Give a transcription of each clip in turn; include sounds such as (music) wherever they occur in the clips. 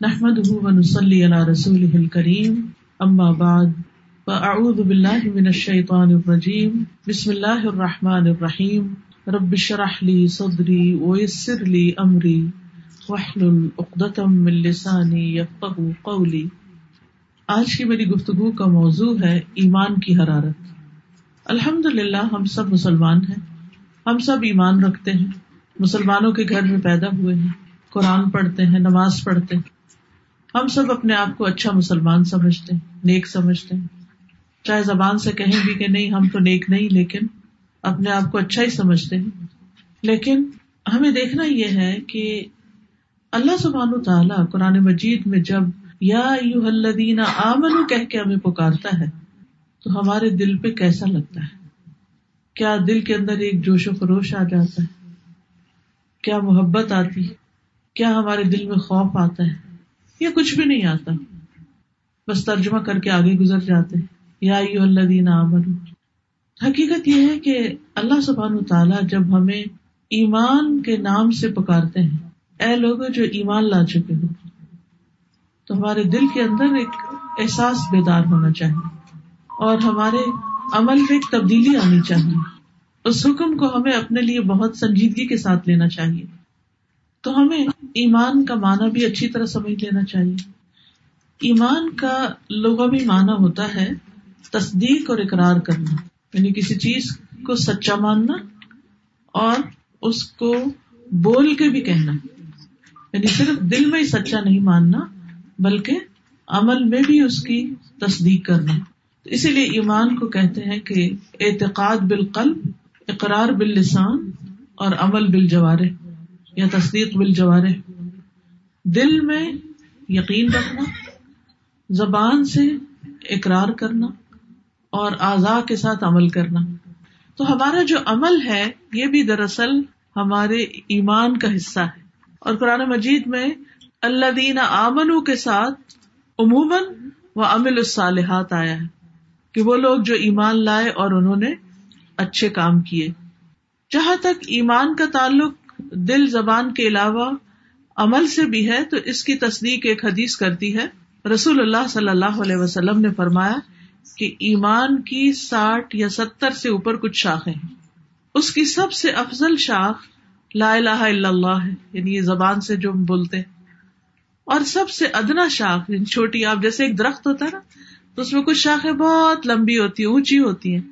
نحمد ونسلی علی رسول الکریم اما بعد فاعوذ باللہ من الشیطان الرجیم بسم اللہ الرحمن الرحیم رب شرح لی صدری ویسر لی امری وحلل اقدتم من لسانی یفقہ قولی آج کی میری گفتگو کا موضوع ہے ایمان کی حرارت. الحمد للہ ہم سب مسلمان ہیں. ہم سب ایمان رکھتے ہیں. مسلمانوں کے گھر میں پیدا ہوئے ہیں. قرآن پڑھتے ہیں، نماز پڑھتے ہیں. ہم سب اپنے آپ کو اچھا مسلمان سمجھتے ہیں، نیک سمجھتے ہیں۔ چاہے زبان سے کہیں بھی کہ نہیں، ہم تو نیک نہیں، لیکن اپنے آپ کو اچھا ہی سمجھتے ہیں۔ لیکن ہمیں دیکھنا یہ ہے کہ اللہ سبحان تعالیٰ قرآن مجید میں جب یا الذین آمنو کہہ کے ہمیں پکارتا ہے، تو ہمارے دل پہ کیسا لگتا ہے؟ کیا دل کے اندر ایک جوش و خروش آ جاتا ہے؟ کیا محبت آتی ہے؟ کیا ہمارے دل میں خوف آتا ہے؟ یا کچھ بھی نہیں آتا۔ بس ترجمہ کر کے آگے گزر جاتے۔ یا اللہ حقیقت یہ ہے کہ اللہ سبحان تعالیٰ جب ہمیں ایمان کے نام سے پکارتے ہیں، اے لوگ جو ایمان لا چکے ہو، تو ہمارے دل کے اندر ایک احساس بیدار ہونا چاہیے اور ہمارے عمل میں ایک تبدیلی آنی چاہیے۔ اس حکم کو ہمیں اپنے لیے بہت سنجیدگی کے ساتھ لینا چاہیے۔ تو ہمیں ایمان کا معنی بھی اچھی طرح سمجھ لینا چاہیے۔ ایمان کا لغوی معنی ہوتا ہے تصدیق اور اقرار کرنا۔ یعنی کسی چیز کو سچا ماننا اور اس کو بول کے بھی کہنا۔ یعنی صرف دل میں ہی سچا نہیں ماننا، بلکہ عمل میں بھی اس کی تصدیق کرنا۔ اسی لیے ایمان کو کہتے ہیں کہ اعتقاد بالقلب، اقرار باللسان اور عمل بالجوارح۔ یا تصدیق بل جوارے دل میں یقین رکھنا، زبان سے اقرار کرنا اور اعضاء کے ساتھ عمل کرنا۔ تو ہمارا جو عمل ہے، یہ بھی دراصل ہمارے ایمان کا حصہ ہے۔ اور قرآن مجید میں اللہ دین آمنو کے ساتھ عموماً و امل الصالحات آیا ہے کہ وہ لوگ جو ایمان لائے اور انہوں نے اچھے کام کیے۔ جہاں تک ایمان کا تعلق دل زبان کے علاوہ عمل سے بھی ہے، تو اس کی تصدیق ایک حدیث کرتی ہے۔ رسول اللہ صلی اللہ علیہ وسلم نے فرمایا کہ ایمان کی ساٹھ یا ستر سے اوپر کچھ شاخیں ہیں۔ اس کی سب سے افضل شاخ لا الہ الا اللہ ہے یعنی یہ زبان سے جو ہم بولتے ہیں۔ اور سب سے ادنا شاخ یعنی چھوٹی آپ جیسے ایک درخت ہوتا ہے نا، تو اس میں کچھ شاخیں بہت لمبی ہوتی ہیں، اونچی ہوتی ہیں۔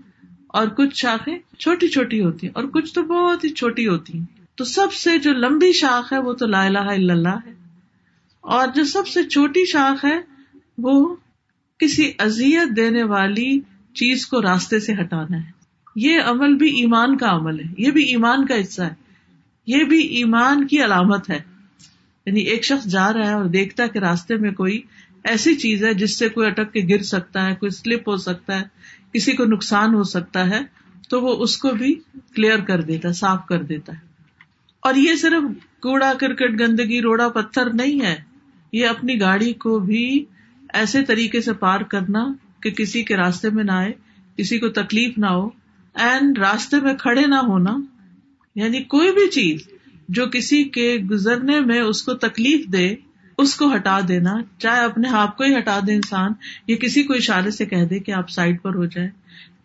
اور کچھ شاخیں چھوٹی چھوٹی ہوتی ہیں، اور کچھ تو بہت ہی چھوٹی ہوتی ہیں۔ تو سب سے جو لمبی شاخ ہے وہ تو لا الہ الا اللہ ہے۔ اور جو سب سے چھوٹی شاخ ہے وہ کسی ازیت دینے والی چیز کو راستے سے ہٹانا ہے۔ یہ عمل بھی ایمان کا عمل ہے۔ یہ بھی ایمان کا حصہ ہے۔ یہ بھی ایمان کی علامت ہے۔ یعنی ایک شخص جا رہا ہے اور دیکھتا ہے کہ راستے میں کوئی ایسی چیز ہے جس سے کوئی اٹک کے گر سکتا ہے، کوئی سلپ ہو سکتا ہے، کسی کو نقصان ہو سکتا ہے، تو وہ اس کو بھی کلیئر کر دیتا ہے، صاف کر دیتا ہے۔ اور یہ صرف کوڑا کرکٹ گندگی روڑا پتھر نہیں ہے، یہ اپنی گاڑی کو بھی ایسے طریقے سے پار کرنا کہ کسی کے راستے میں نہ آئے، کسی کو تکلیف نہ ہو اینڈ راستے میں کھڑے نہ ہونا یعنی کوئی بھی چیز جو کسی کے گزرنے میں اس کو تکلیف دے، اس کو ہٹا دینا، چاہے اپنے آپ کو ہی ہٹا دے انسان، یا کسی کو اشارے سے کہہ دے کہ آپ سائڈ پر ہو جائے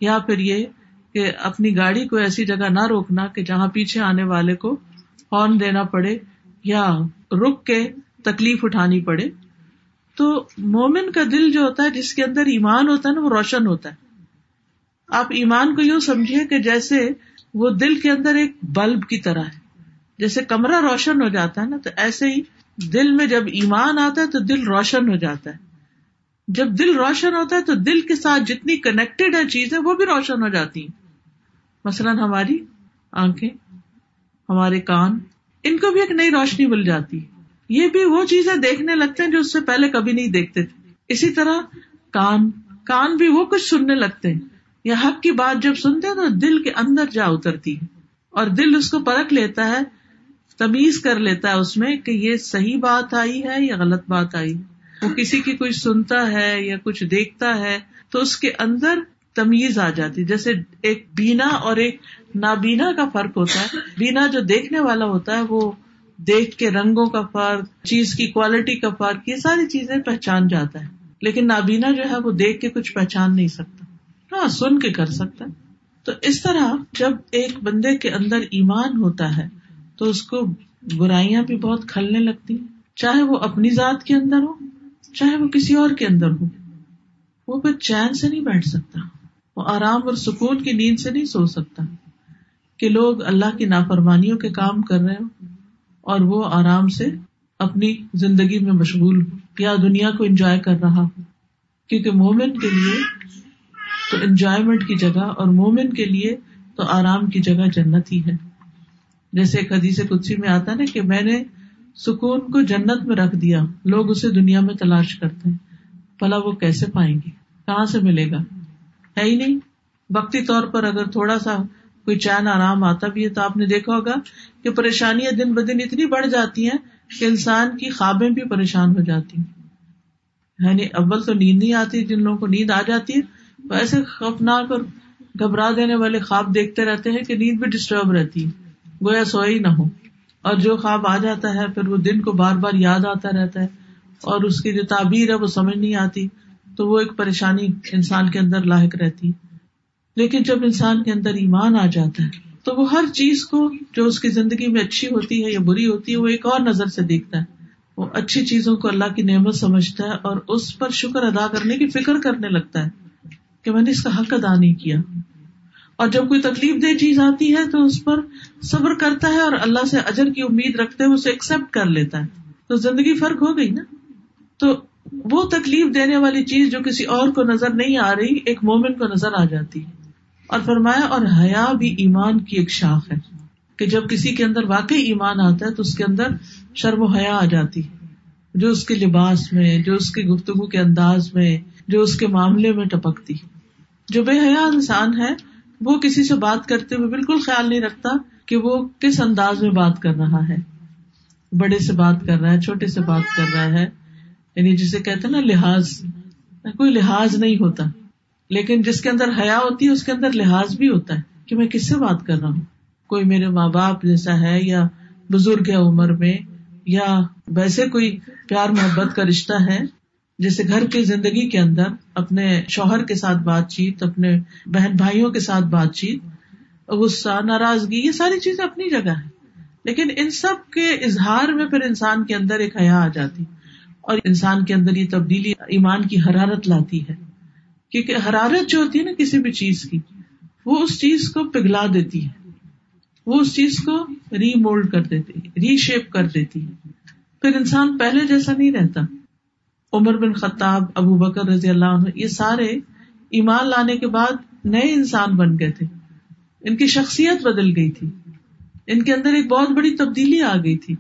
یا پھر یہ کہ اپنی گاڑی کو ایسی جگہ نہ روکنا کہ جہاں پیچھے آنے والے کو ہارن دینا پڑے یا رک کے تکلیف اٹھانی پڑے، تو مومن کا دل جو ہوتا ہے، جس کے اندر ایمان ہوتا ہے نا، وہ روشن ہوتا ہے۔ آپ ایمان کو یوں سمجھیے کہ جیسے وہ دل کے اندر ایک بلب کی طرح ہے۔ جیسے کمرہ روشن ہو جاتا ہے نا، تو ایسے ہی دل میں جب ایمان آتا ہے، تو دل روشن ہو جاتا ہے۔ جب دل روشن ہوتا ہے، تو دل کے ساتھ جتنی کنیکٹڈ ہے چیزیں، وہ بھی روشن ہو جاتی ہیں۔ مثلاً ہماری آنکھیں ہمارے کان، ان کو بھی ایک نئی روشنی مل جاتی۔ یہ بھی وہ چیزیں دیکھنے لگتے ہیں جو اس سے پہلے کبھی نہیں دیکھتے تھے۔ اسی طرح کان کان بھی وہ کچھ سننے لگتے ہیں۔ یا حق کی بات جب سنتے ہیں تو دل کے اندر جا اترتی ہے۔ اور دل اس کو پرکھ لیتا ہے، تمیز کر لیتا ہے اس میں کہ یہ صحیح بات آئی ہے یا غلط بات آئی۔ ہے وہ کسی کی کوئی سنتا ہے یا کچھ دیکھتا ہے تو اس کے اندر تمیز آ جاتی، جیسے ایک بینا اور ایک نابینا کا فرق ہوتا ہے۔ بینا جو دیکھنے والا ہوتا ہے، وہ دیکھ کے رنگوں کا فرق، چیز کی کوالٹی کا فرق، یہ ساری چیزیں پہچان جاتا ہے۔ لیکن نابینا جو ہے، وہ دیکھ کے کچھ پہچان نہیں سکتا۔ ہاں سن کے کر سکتا تو اس طرح جب ایک بندے کے اندر ایمان ہوتا ہے، تو اس کو برائیاں بھی بہت کھلنے لگتی ہیں۔ چاہے وہ اپنی ذات کے اندر ہو، چاہے وہ کسی اور کے اندر ہو، وہ پھر چین سے نہیں بیٹھ سکتا۔ وہ آرام اور سکون کی نیند سے نہیں سو سکتا کہ لوگ اللہ کی نافرمانیوں کے کام کر رہے ہوں اور وہ آرام سے اپنی زندگی میں مشغول ہو یا دنیا کو انجوائے کر رہا ہو کیونکہ مومن کے لیے تو انجوائےمنٹ کی جگہ اور مومن کے لیے تو آرام کی جگہ جنت ہی ہے۔ جیسے ایک حدیث کچھ میں آتا نا کہ میں نے سکون کو جنت میں رکھ دیا، لوگ اسے دنیا میں تلاش کرتے ہیں، بھلا وہ کیسے پائیں گے؟ کہاں سے ملے گا؟ ہے ہی نہیں۔ وقتی طور پر اگر تھوڑا سا کوئی چین آرام آتا بھی ہے تو آپ نے دیکھا ہوگا کہ پریشانیاں دن ب دن اتنی بڑھ جاتی ہیں کہ انسان کی خوابیں بھی پریشان ہو جاتی ہیں۔ یعنی اول تو نیند نہیں آتی، جن لوگوں کو نیند آ جاتی ہے ویسے خوفناک اور گھبرا دینے والے خواب دیکھتے رہتے ہیں کہ نیند بھی ڈسٹرب رہتی ہے۔ گویا سوئی نہ ہو۔ اور جو خواب آ جاتا ہے، پھر وہ دن کو بار بار یاد آتا رہتا ہے اور اس کی جو تعبیر ہے، وہ سمجھ نہیں آتی۔ تو وہ ایک پریشانی انسان کے اندر لاحق رہتی لیکن جب انسان کے اندر ایمان آ جاتا ہے، تو وہ ہر چیز کو جو اس کی زندگی میں اچھی ہوتی ہے یا بری ہوتی ہے، وہ ایک اور نظر سے دیکھتا ہے۔ وہ اچھی چیزوں کو اللہ کی نعمت سمجھتا ہے اور اس پر شکر ادا کرنے کی فکر کرنے لگتا ہے کہ میں نے اس کا حق ادا نہیں کیا۔ اور جب کوئی تکلیف دہ چیز آتی ہے، تو اس پر صبر کرتا ہے اور اللہ سے اجر کی امید رکھتے ہوئے اسے ایکسپٹ کر لیتا ہے۔ تو زندگی فرق ہو گئی نا؟ تو وہ تکلیف دینے والی چیز جو کسی اور کو نظر نہیں آ رہی، ایک مومن کو نظر آ جاتی ہے۔ اور فرمایا، اور حیا بھی ایمان کی ایک شاخ ہے کہ جب کسی کے اندر واقعی ایمان آتا ہے تو اس کے اندر شرم و حیا آ جاتی جو اس کے لباس میں، جو اس کے گفتگو کے انداز میں، جو اس کے معاملے میں ٹپکتی جو بے حیا انسان ہے، وہ کسی سے بات کرتے ہوئے بالکل خیال نہیں رکھتا کہ وہ کس انداز میں بات کر رہا ہے۔ بڑے سے بات کر رہا ہے، چھوٹے سے بات کر رہا ہے۔ یعنی جسے کہتے نا لحاظ، کوئی لحاظ نہیں ہوتا۔ لیکن جس کے اندر حیا ہوتی ہے، اس کے اندر لحاظ بھی ہوتا ہے کہ میں کس سے بات کر رہا ہوں۔ کوئی میرے ماں باپ جیسا ہے یا بزرگ ہے عمر میں، یا ویسے کوئی پیار محبت کا رشتہ ہے، جیسے گھر کی زندگی کے اندر اپنے شوہر کے ساتھ بات چیت، اپنے بہن بھائیوں کے ساتھ بات چیت، غصہ، ناراضگی، یہ ساری چیزیں اپنی جگہ ہے لیکن ان سب کے اظہار میں پھر انسان کے اندر ایک حیا آ جاتی۔ اور انسان کے اندر یہ تبدیلی ایمان کی حرارت لاتی ہے۔ کیونکہ حرارت جو ہوتی ہے نا کسی بھی چیز کی، وہ اس چیز کو پگھلا دیتی ہے۔ وہ اس چیز کو ری مولڈ کر دیتی ری شیپ کر دیتی ہے۔ پھر انسان پہلے جیسا نہیں رہتا۔ عمر بن خطاب، ابو بکر رضی اللہ عنہ، یہ سارے ایمان لانے کے بعد نئے انسان بن گئے تھے۔ ان کی شخصیت بدل گئی تھی۔ ان کے اندر ایک بہت بڑی تبدیلی آ گئی تھی۔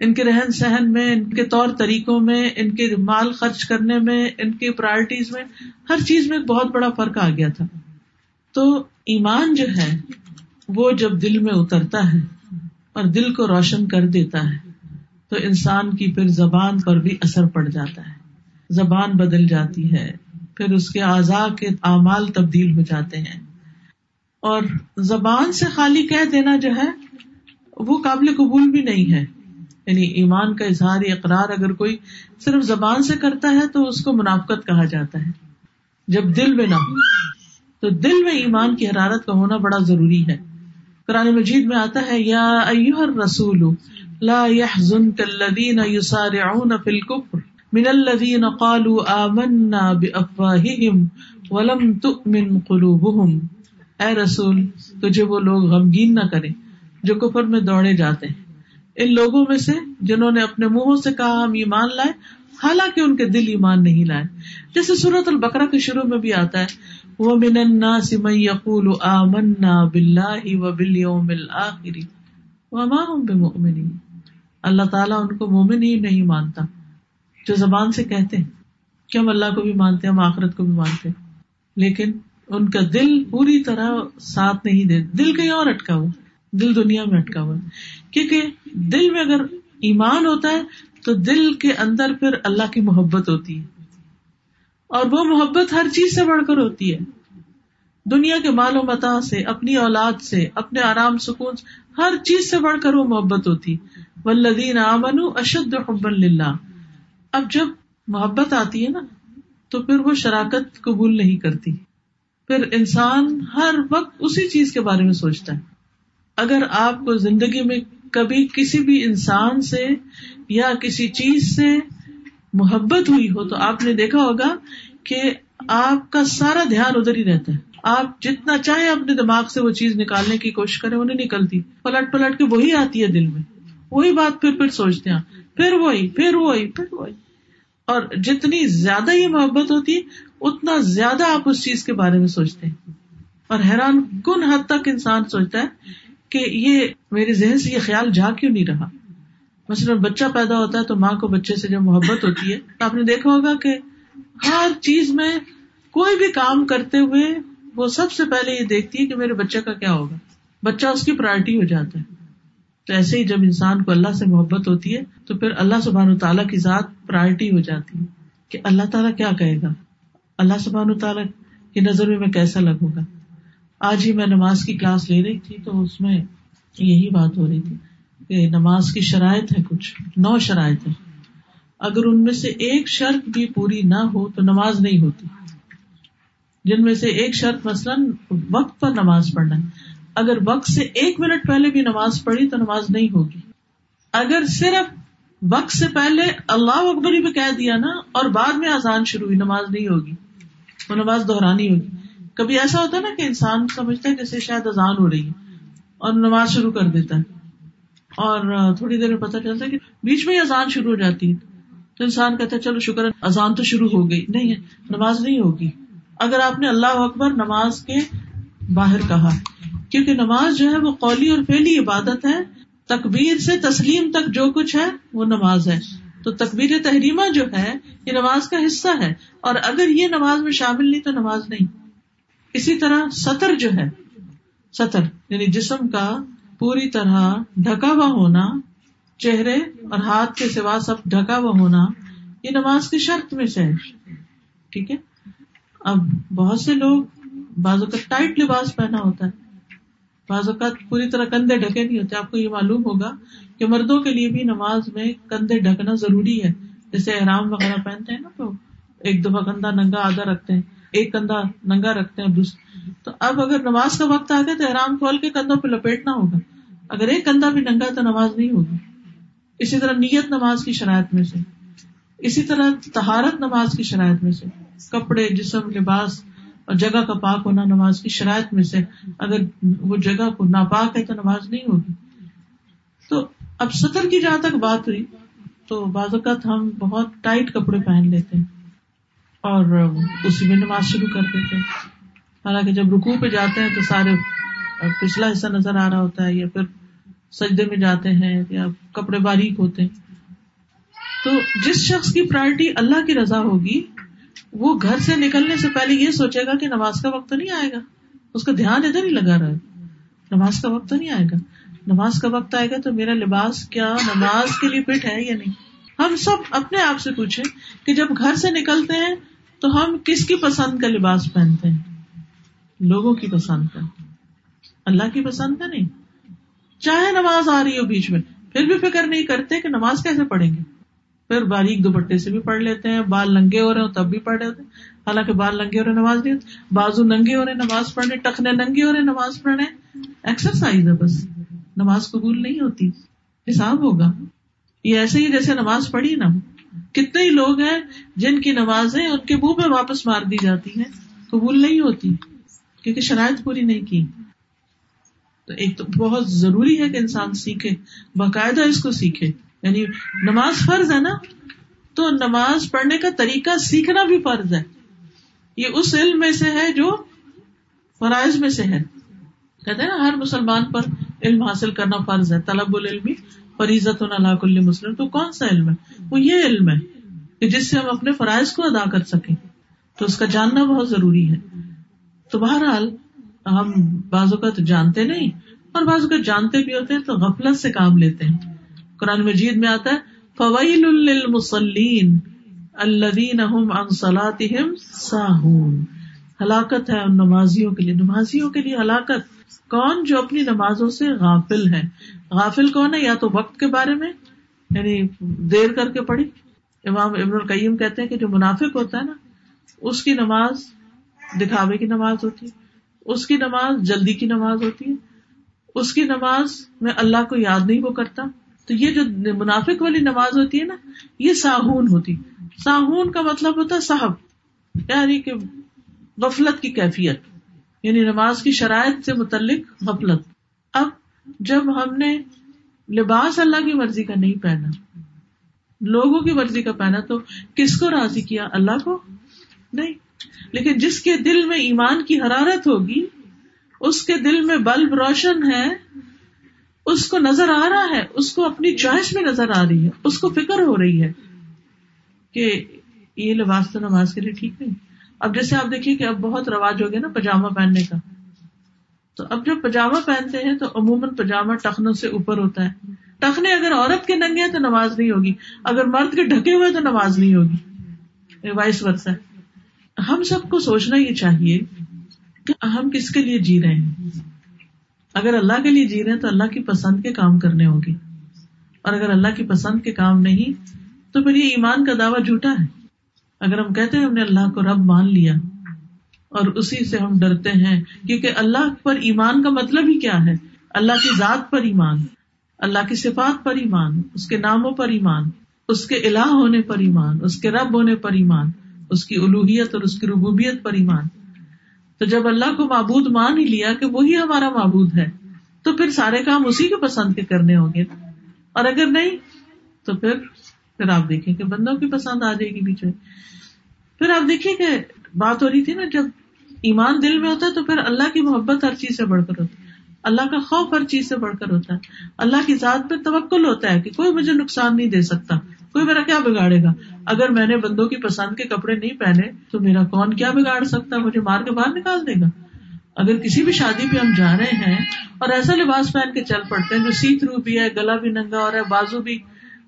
ان کے رہن سہن میں، ان کے طور طریقوں میں، ان کے مال خرچ کرنے میں، ان کی پرائرٹیز میں، ہر چیز میں بہت بڑا فرق آ گیا تھا۔ تو ایمان جو ہے، وہ جب دل میں اترتا ہے اور دل کو روشن کر دیتا ہے، تو انسان کی پھر زبان پر بھی اثر پڑ جاتا ہے۔ زبان بدل جاتی ہے، پھر اس کے اعضاء کے اعمال تبدیل ہو جاتے ہیں۔ اور زبان سے خالی کہہ دینا جو ہے، وہ قابل قبول بھی نہیں ہے۔ یعنی ایمان کا اظہار اقرار اگر کوئی صرف زبان سے کرتا ہے تو اس کو منافقت کہا جاتا ہے۔ جب دل میں نہ ہو، تو دل میں ایمان کی حرارت کا ہونا بڑا ضروری ہے۔ قرآن مجید میں آتا ہے، یا رسول لا يحزنك الذين يسارعون في الكفر من الذين قالوا آمنا بأفواههم ولم تؤمن قلوبهم اے رسول، تجھے وہ لوگ غمگین نہ کریں جو کفر میں دوڑے جاتے ہیں۔ ان لوگوں میں سے جنہوں نے اپنے منہوں سے کہا ہم ایمان لائے حالانکہ ان کے دل ایمان نہیں لائے۔ جیسے سورت البقرہ کے شروع میں بھی آتا ہے وہ من الناس من يقول آمنا بالله وباليوم الآخر وما هم بمؤمنين۔ اللہ تعالیٰ ان کو مومن ہی نہیں مانتا، جو زبان سے کہتے ہیں۔ کہ ہم اللہ کو بھی مانتے ہیں، ہم آخرت کو بھی مانتے ہیں۔ لیکن ان کا دل پوری طرح ساتھ نہیں دے، دل کہیں اور اٹکا ہوا دل دنیا میں اٹکا ہوا کیونکہ دل میں اگر ایمان ہوتا ہے تو دل کے اندر پھر اللہ کی محبت ہوتی ہے۔ اور وہ محبت ہر چیز سے بڑھ کر ہوتی ہے۔ دنیا کے مال و متا سے، اپنی اولاد سے، اپنے آرام، سکون، ہر چیز سے بڑھ کر وہ محبت ہوتی۔ ولدین امن اشد حب اللہ اب جب محبت آتی ہے نا، تو پھر وہ شراکت قبول نہیں کرتی۔ پھر انسان ہر وقت اسی چیز کے بارے میں سوچتا ہے۔ اگر آپ کو زندگی میں کبھی کسی بھی انسان سے یا کسی چیز سے محبت ہوئی ہو تو آپ نے دیکھا ہوگا کہ آپ کا سارا دھیان ادھر ہی رہتا ہے۔ آپ جتنا چاہے اپنے دماغ سے وہ چیز نکالنے کی کوشش کریں، وہ نہیں نکلتی۔ پلٹ پلٹ کے وہی آتی ہے دل میں۔ وہی بات پھر پھر سوچتے ہیں۔ پھر وہی پھر وہی پھر وہی۔ اور جتنی زیادہ یہ محبت ہوتی، اتنا زیادہ آپ اس چیز کے بارے میں سوچتے ہیں۔ اور حیران کن حد تک انسان سوچتا ہے کہ یہ میرے ذہن سے یہ خیال جا کیوں نہیں رہا؟ مثلاً بچہ پیدا ہوتا ہے تو ماں کو بچے سے جب محبت ہوتی ہے، تو آپ نے دیکھا ہوگا کہ ہر چیز میں کوئی بھی کام کرتے ہوئے وہ سب سے پہلے یہ دیکھتی ہے کہ میرے بچے کا کیا ہوگا؟ بچہ اس کی پرائرٹی ہو جاتا ہے۔ تو ایسے ہی جب انسان کو اللہ سے محبت ہوتی ہے، تو پھر اللہ سبحان تعالیٰ کی ذات پرائرٹی ہو جاتی ہے کہ اللہ تعالیٰ کیا کہے گا؟ اللہ سبحان تعالیٰ کی نظر میں میں کیسا لگوں گا؟ آج ہی میں نماز کی کلاس لے رہی تھی تو اس میں یہی بات ہو رہی تھی کہ نماز کی شرائط ہے کچھ، نو شرائط ہے اگر ان میں سے ایک شرط بھی پوری نہ ہو تو نماز نہیں ہوتی۔ جن میں سے ایک شرط مثلاً وقت پر نماز پڑھنا ہے۔ اگر وقت سے ایک منٹ پہلے بھی نماز پڑھی تو نماز نہیں ہوگی۔ اگر صرف وقت سے پہلے اللہ اکبری بھی کہہ دیا نا اور بعد میں آزان شروع ہوئی، نماز نہیں ہوگی۔ وہ نماز دہرانی ہوگی۔ کبھی ایسا ہوتا ہے نا کہ انسان سمجھتا ہے جیسے شاید اذان ہو رہی ہے اور نماز شروع کر دیتا ہے اور تھوڑی دیر میں پتا چلتا ہے کہ بیچ میں ہی اذان شروع ہو جاتی ہے۔ تو انسان کہتا ہے، چلو شکر، اذان تو شروع ہو گئی۔ نہیں ہے، نماز نہیں ہوگی۔ اگر آپ نے اللہ اکبر نماز کے باہر کہا، کیونکہ نماز جو ہے وہ قولی اور فیلی عبادت ہے۔ تکبیر سے تسلیم تک جو کچھ ہے، وہ نماز ہے۔ تو تکبیر تحریمہ جو ہے، یہ نماز کا حصہ ہے۔ اور اگر یہ نماز میں شامل نہیں، تو نماز نہیں۔ اسی طرح سطر جو ہے، سطر یعنی جسم کا پوری طرح ڈھکا ہوا ہونا، چہرے اور ہاتھ کے سوا سب ڈھکا ہوا ہونا، یہ نماز کی شرط میں سے ہے۔ ٹھیک ہے؟ اب بہت سے لوگ بعض اوقات ٹائٹ لباس پہنا ہوتا ہے۔ بعض اوقات پوری طرح کندھے ڈھکے نہیں ہوتے۔ آپ کو یہ معلوم ہوگا کہ مردوں کے لیے بھی نماز میں کندھے ڈھکنا ضروری ہے۔ جیسے احرام وغیرہ پہنتے ہیں نا تو ایک دفعہ کندھا ننگا آدھا رکھتے ہیں۔ ایک کندھا ننگا رکھتے ہیں تو اب اگر نماز کا وقت آ گیا تو احرام کھول کے کندھوں پہ لپیٹنا ہوگا۔ اگر ایک کندھا بھی ننگا تو نماز نہیں ہوگی۔ اسی طرح نیت نماز کی شرائط میں سے۔ اسی طرح تہارت نماز کی شرائط میں سے۔ کپڑے، جسم، لباس اور جگہ کا پاک ہونا نماز کی شرائط میں سے۔ اگر وہ جگہ کو ناپاک ہے تو نماز نہیں ہوگی۔ تو اب سطر کی جہاں تک بات ہوئی، تو بعض اوقات ہم بہت ٹائٹ کپڑے پہن لیتے ہیں۔ اور اسی میں نماز شروع کر دیتے ہیں۔ حالانکہ جب رکو پہ جاتے ہیں تو سارے پچھلا حصہ نظر آ رہا ہوتا ہے یا پھر سجدے میں جاتے ہیں یا کپڑے باریک ہوتے ہیں۔ تو جس شخص کی پرائرٹی اللہ کی رضا ہوگی، وہ گھر سے نکلنے سے پہلے یہ سوچے گا کہ نماز کا وقت نہیں آئے گا۔ اس کا دھیان ادھر ہی لگا رہا ہے نماز کا وقت تو نہیں آئے گا۔ نماز کا وقت آئے گا تو میرا لباس کیا نماز کے لیے فٹ ہے یا نہیں؟ ہم سب اپنے آپ سے پوچھیں کہ جب گھر سے نکلتے ہیں تو ہم کس کی پسند کا لباس پہنتے ہیں؟ لوگوں کی پسند کا۔ اللہ کی پسند کا نہیں۔ چاہے نماز آ رہی ہو بیچ میں، پھر بھی فکر نہیں کرتے کہ نماز کیسے پڑھیں گے۔ پھر باریک دوپٹے سے بھی پڑھ لیتے ہیں، بال ننگے ہو رہے ہو تب بھی پڑھ لیتے ہیں۔ حالانکہ بال ننگے ہو رہے نماز نہیں ہوتی بازو ننگے ہو رہے نماز پڑھنے، ٹخنے ننگے ہو رہے نماز پڑھنے۔ ایکسرسائز ہے بس۔ نماز قبول نہیں ہوتی۔ حساب ہوگا۔ یہ ایسے ہی جیسے نماز پڑھی نا کتنے ہی لوگ ہیں جن کی نمازیں ان کے منہ میں واپس مار دی جاتی ہیں، قبول نہیں ہوتی، کیونکہ شرائط پوری نہیں کی۔ تو ایک تو بہت ضروری ہے کہ انسان سیکھے، باقاعدہ اس کو سیکھے۔ یعنی نماز فرض ہے نا، تو نماز پڑھنے کا طریقہ سیکھنا بھی فرض ہے۔ یہ اس علم میں سے ہے جو فرائض میں سے ہے۔ کہتے ہیں نا، ہر مسلمان پر علم حاصل کرنا فرض ہے، طلب العلمی فریضت اللہ مسلم، تو کون سا علم ہے؟ وہ یہ علم ہے کہ جس سے ہم اپنے فرائض کو ادا کر سکیں۔ تو اس کا جاننا بہت ضروری ہے۔ تو بہرحال ہم بازو کا تو جانتے نہیں، اور بازو کا جانتے بھی ہوتے ہیں تو غفلت سے کام لیتے ہیں۔ قرآن مجید میں آتا ہے فویل للمصلین الذین هم عن صلاتهم ساہون ہلاکت ہے ان نمازیوں کے لیے، نمازیوں کے لیے ہلاکت۔ کون جو اپنی نمازوں سے غافل ہے غافل کون ہے؟ یا تو وقت کے بارے میں یعنی دیر کر کے پڑھی؟ امام ابن القیم کہتے ہیں کہ جو منافق ہوتا ہے نا، اس کی نماز دکھاوے کی نماز ہوتی ہے، اس کی نماز جلدی کی نماز ہوتی ہے، اس کی نماز میں اللہ کو یاد نہیں وہ کرتا۔ تو یہ جو منافق والی نماز ہوتی ہے نا، یہ ساہون ہوتی۔ ساہون کا مطلب ہوتا ہے صاحب یعنی کہ غفلت کی کیفیت۔ یعنی نماز کی شرائط سے متعلق غفلت۔ اب جب ہم نے لباس اللہ کی مرضی کا نہیں پہنا، لوگوں کی مرضی کا پہنا، تو کس کو راضی کیا؟ اللہ کو؟ نہیں۔ لیکن جس کے دل میں ایمان کی حرارت ہوگی، اس کے دل میں بلب روشن ہے، اس کو نظر آ رہا ہے، اس کو اپنی چوائس میں نظر آ رہی ہے، اس کو فکر ہو رہی ہے کہ یہ لباس تو نماز کے لیے ٹھیک نہیں۔ اب جیسے آپ دیکھیے کہ اب بہت رواج ہو گیا نا پاجامہ پہننے کا۔ تو اب جب پاجامہ پہنتے ہیں تو عموماً پاجامہ ٹخنوں سے اوپر ہوتا ہے۔ ٹخنے اگر عورت کے ننگے ہیں تو نماز نہیں ہوگی۔ اگر مرد کے ڈھکے ہوئے تو نماز نہیں ہوگی۔ وائس ورثہ ہم سب کو سوچنا یہ چاہیے کہ ہم کس کے لیے جی رہے ہیں۔ اگر اللہ کے لیے جی رہے ہیں تو اللہ کی پسند کے کام کرنے ہوں گے اور اگر اللہ کی پسند کے کام نہیں تو پھر یہ ایمان کا دعویٰ جھوٹا ہے۔ اگر ہم کہتے ہیں ہم نے اللہ کو رب مان لیا اور اسی سے ہم ڈرتے ہیں، کیونکہ اللہ پر ایمان کا مطلب ہی کیا ہے؟ اللہ کی ذات پر ایمان، اللہ کی صفات پر ایمان، اس کے ناموں پر ایمان، اس کے الہ ہونے پر ایمان، اس کے رب ہونے پر ایمان، اس کی الوحیت اور اس کی ربوبیت پر ایمان۔ تو جب اللہ کو معبود مان ہی لیا کہ وہی ہمارا معبود ہے، تو پھر سارے کام اسی کے پسند کے کرنے ہوں گے۔ اور اگر نہیں، تو پھر پھر آپ دیکھیں کہ بندوں کی پسند آ جائے گی بیچ میں۔ پھر آپ دیکھیے کہ بات ہو رہی تھی نا، جب ایمان دل میں ہوتا ہے تو پھر اللہ کی محبت ہر چیز سے بڑھ کر ہوتی ہے۔ اللہ کا خوف ہر چیز سے بڑھ کر ہوتا ہے۔ اللہ کی ذات پہ توکل ہوتا ہے کہ کوئی مجھے نقصان نہیں دے سکتا، کوئی میرا کیا بگاڑے گا۔ اگر میں نے بندوں کی پسند کے کپڑے نہیں پہنے تو میرا کون کیا بگاڑ سکتا مجھے مار کے باہر نکال دے گا۔ اگر کسی بھی شادی پہ ہم جا رہے ہیں اور ایسا لباس پہن کے چل پڑتے ہیں جو سی تھرو بھی ہے، گلا بھی ننگا اور ہے، بازو بھی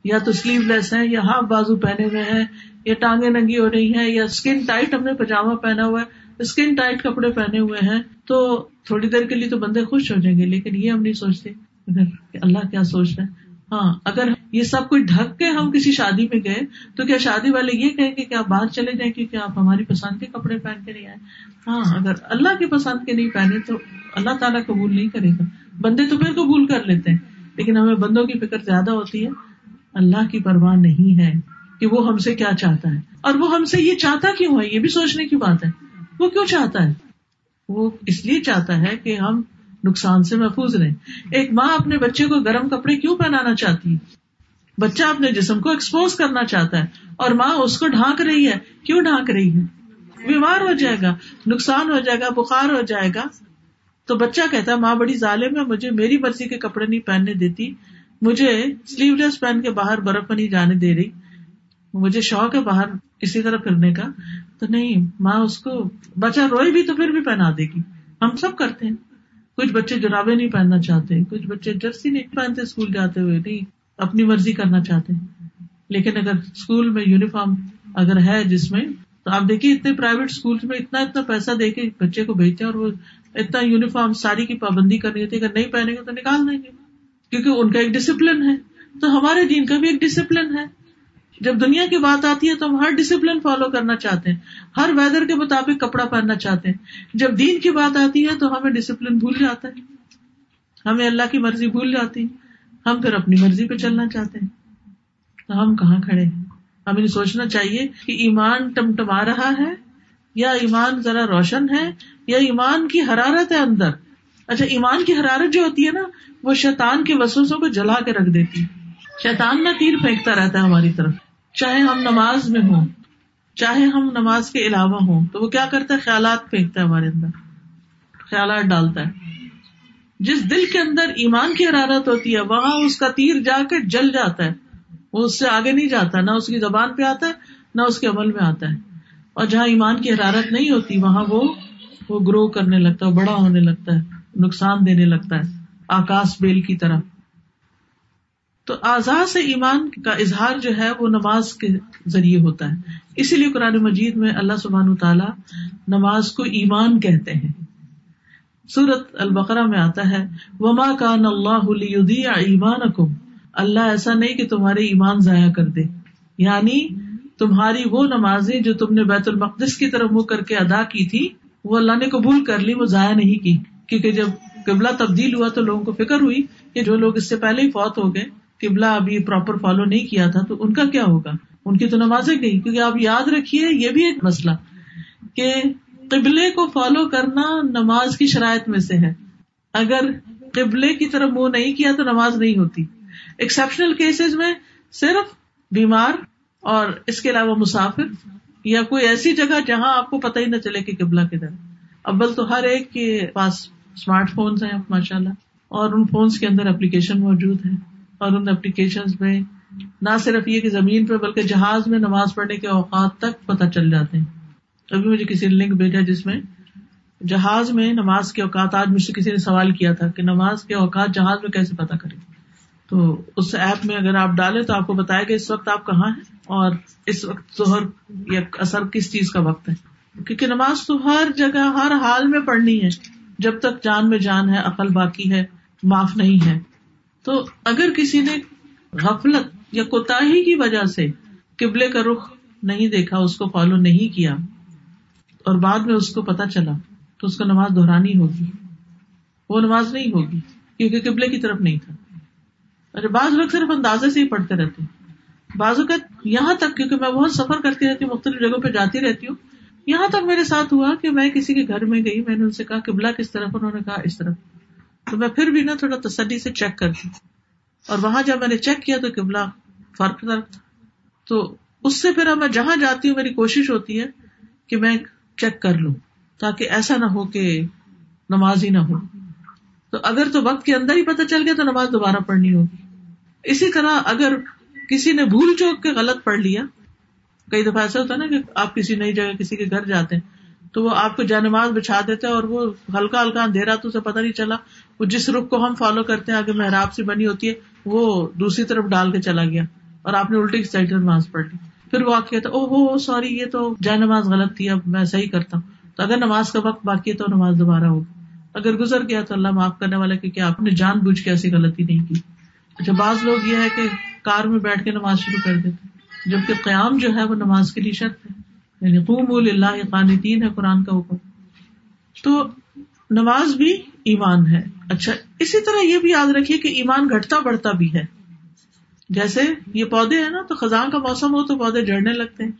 یا تو سلیو لیس ہے یا ہاف بازو پہنے ہوئے ہیں یا ٹانگیں ننگی ہو رہی ہیں، یا اسکن ٹائٹ ہم نے پاجامہ پہنا ہوا ہے اسکن ٹائٹ کپڑے پہنے ہوئے ہیں، تو تھوڑی دیر کے لیے تو بندے خوش ہو جائیں گے، لیکن یہ ہم نہیں سوچتے اگر اللہ کیا سوچ رہے ہاں اگر یہ سب کچھ ڈھک کے ہم کسی شادی میں گئے، تو کیا شادی والے یہ کہیں گے کہ آپ باہر چلے جائیں کیونکہ آپ ہماری پسند کے کپڑے پہن کے نہیں آئے؟ ہاں اگر اللہ کی پسند کے نہیں پہنے تو اللہ تعالیٰ قبول نہیں کرے گا۔ بندے تو پھر قبول کر لیتے ہیں، لیکن ہمیں بندوں کی فکر زیادہ ہوتی ہے۔ اللہ کی پرواہ نہیں ہے۔ کہ وہ ہم سے کیا چاہتا ہے؟ اور وہ ہم سے یہ چاہتا کیوں ہے؟ یہ بھی سوچنے کی بات ہے۔ وہ کیوں چاہتا ہے؟ وہ اس لیے چاہتا ہے کہ ہم نقصان سے محفوظ رہیں۔ ایک ماں اپنے بچے کو گرم کپڑے کیوں پہنانا چاہتی؟ ہے بچہ اپنے جسم کو ایکسپوز کرنا چاہتا ہے اور ماں اس کو ڈھانک رہی ہے۔ کیوں ڈھانک رہی ہے؟ بیمار ہو جائے گا، نقصان ہو جائے گا، بخار ہو جائے گا۔ تو بچہ کہتا ہے، ماں بڑی ظالم ہے، مجھے میری مرضی کے کپڑے نہیں پہننے دیتی، مجھے سلیو لیس پہن کے باہر برف میں نہیں جانے دے رہی۔ مجھے شوق ہے باہر اسی طرح پھرنے کا۔ تو نہیں، ماں اس کو، بچہ روئے بھی تو پھر بھی پہنا دے گی۔ ہم سب کرتے ہیں۔ کچھ بچے جرابے نہیں پہننا چاہتے، کچھ بچے جرسی نہیں پہنتے اسکول جاتے ہوئے، نہیں، اپنی مرضی کرنا چاہتے لیکن اگر اسکول میں یونیفارم اگر ہے جس میں، تو آپ دیکھیے اتنے پرائیویٹ اسکول میں اتنا اتنا پیسہ دے کے بچے کو بھیجتے ہیں اور وہ اتنا یونیفارم ساری کی پابندی کرنی ہوتی ہے۔ اگر نہیں پہنے گے تو نکال دیں گے۔ کیونکہ ان کا ایک ڈسپلن ہے۔ تو ہمارے دین کا بھی ایک ڈسپلن ہے۔ جب دنیا کی بات آتی ہے تو ہم ہر ڈسپلن فالو کرنا چاہتے ہیں۔ ہر ویدر کے مطابق کپڑا پہننا چاہتے ہیں۔ جب دین کی بات آتی ہے تو ہمیں ڈسپلن بھول جاتا ہے۔ ہمیں اللہ کی مرضی بھول جاتی ہم پھر اپنی مرضی پہ چلنا چاہتے ہیں۔ تو ہم کہاں کھڑے ہیں؟ ہمیں سوچنا چاہیے کہ ایمان ٹمٹما رہا ہے یا ایمان ذرا روشن ہے یا ایمان کی حرارت ہے اندر۔ اچھا ایمان کی حرارت جو ہوتی ہے نا، وہ شیطان کے وسوسوں کو جلا کے رکھ دیتی ہے۔ شیطان نہ تیر پھینکتا رہتا ہے ہماری طرف۔ چاہے ہم نماز میں ہوں، چاہے ہم نماز کے علاوہ ہوں، تو وہ کیا کرتا ہے؟ خیالات پھینکتا ہے ہمارے اندر۔ خیالات ڈالتا ہے۔ جس دل کے اندر ایمان کی حرارت ہوتی ہے، وہاں اس کا تیر جا کے جل جاتا ہے۔ وہ اس سے آگے نہیں جاتا، نہ اس کی زبان پہ آتا ہے، نہ اس کے عمل میں آتا ہے۔ اور جہاں ایمان کی حرارت نہیں ہوتی، وہاں وہ وہ گرو کرنے لگتا ہے بڑا ہونے لگتا ہے، نقصان دینے لگتا ہے آکاش بیل کی طرح تو آزاد سے ایمان کا اظہار جو ہے وہ نماز کے ذریعے ہوتا ہے۔ اسی لیے قرآن مجید میں اللہ سبحان تعالیٰ نماز کو ایمان کہتے ہیں۔ سورت البقرا میں آتا ہے، وما کا ایمان کم اللہ ایسا نہیں کہ تمہارے ایمان ضائع کر دے۔ یعنی تمہاری وہ نمازیں جو تم نے بیت المقدس کی طرف منہ کر کے ادا کی تھی، وہ اللہ نے قبول کر لی، وہ ضائع نہیں کی۔ کیونکہ جب قبلہ تبدیل ہوا تو لوگوں کو فکر ہوئی کہ جو لوگ اس سے پہلے ہی فوت ہو گئے قبلہ ابھی پراپر فالو نہیں کیا تھا، تو ان کا کیا ہوگا؟ ان کی تو نمازیں گئی کیونکہ آپ یاد رکھیے، یہ بھی ایک مسئلہ کہ قبلے کو فالو کرنا نماز کی شرائط میں سے ہے۔ اگر قبلے کی طرف منہ نہیں کیا تو نماز نہیں ہوتی۔ ایکسپشنل کیسز میں صرف بیمار اور اس کے علاوہ مسافر یا کوئی ایسی جگہ جہاں آپ کو پتہ ہی نہ چلے کہ قبلہ کدھر۔ ابل تو ہر ایک کے پاس اسمارٹ فونس ہیں ماشاء اللہ اور ان فونس کے اندر اپلیکیشن موجود ہے اور ان اپلیکیشن میں، نہ صرف یہ کہ زمین پہ بلکہ جہاز میں نماز پڑھنے کے اوقات تک پتہ چل جاتے ہیں۔ ابھی مجھے کسی نے لنک بھیجا جس میں جہاز میں نماز کے اوقات، آج مجھ سے کسی نے سوال کیا تھا کہ نماز کے اوقات جہاز میں کیسے پتا کرے تو اس ایپ میں اگر آپ ڈالیں تو آپ کو بتائے گا اس وقت آپ کہاں ہیں اور اس وقت ظہر یا اثر کس چیز کا وقت ہے۔ کیونکہ نماز تو ہر جگہ، ہر حال میں پڑھنی ہے۔ جب تک جان میں جان ہے، عقل باقی ہے، معاف نہیں ہے۔ تو اگر کسی نے غفلت یا کوتا کی وجہ سے قبلے کا رخ نہیں دیکھا، اس کو فالو نہیں کیا اور بعد میں اس کو پتا چلا تو اس کو نماز دہرانی ہوگی۔ وہ نماز نہیں ہوگی، کیونکہ قبلے کی طرف نہیں تھا۔ اور بعض لوگ صرف اندازے سے ہی پڑھتے رہتے بعض اوقات یہاں تک، کیونکہ میں بہت سفر کرتی رہتی ہوں، مختلف جگہوں پہ جاتی رہتی ہوں، یہاں تک میرے ساتھ ہوا کہ میں کسی کے گھر میں گئی، میں نے ان سے کہا قبلہ کس طرف، انہوں نے کہا اس طرف۔ تو میں پھر بھی نا تھوڑا تسلی سے چیک کرتی اور وہاں جب میں نے چیک کیا تو قبلہ فرق تھا تو اس سے پھر میں جہاں جاتی ہوں، میری کوشش ہوتی ہے کہ میں چیک کر لوں، تاکہ ایسا نہ ہو کہ نماز ہی نہ ہو۔ تو اگر تو وقت کے اندر ہی پتہ چل گیا تو نماز دوبارہ پڑھنی ہوگی۔ اسی طرح اگر کسی نے بھول چوک کے غلط پڑھ لیا، کئی دفعہ ایسا ہوتا ہے نا کہ آپ کسی نئی جگہ کسی کے گھر جاتے ہیں تو وہ آپ کو جانماز بچھا دیتے اور وہ ہلکا ہلکا اندھیرا تو اسے پتا نہیں چلا۔ وہ جس رخ کو ہم فالو کرتے ہیں، آگے محراب سے بنی ہوتی ہے، وہ دوسری طرف ڈال کے چلا گیا۔ اور آپ نے الٹی سائڈ نماز پڑھ لی۔ پھر وہ آخر او ہو سوری، یہ تو جائے نماز غلط تھی، اب میں صحیح کرتا ہوں۔ تو اگر نماز کا وقت باقی ہے تو نماز دوبارہ ہوگی۔ اگر گزر گیا تو اللہ معاف کرنے والا کیونکہ آپ نے جان بوجھ کے ایسی غلطی نہیں کی۔ اچھا بعض لوگ یہ ہے کہ کار میں بیٹھ کے نماز شروع کر دیتے جبکہ قیام جو ہے وہ نماز کے لیے شرط ہے۔ یعنی قوم اللہ قانتین ہے قرآن کا اوپر تو نماز بھی ایمان ہے۔ اچھا اسی طرح یہ بھی یاد رکھیے کہ ایمان گھٹتا بڑھتا بھی ہے۔ جیسے یہ پودے ہیں نا، تو خزاں کا موسم ہو تو پودے جڑنے لگتے ہیں۔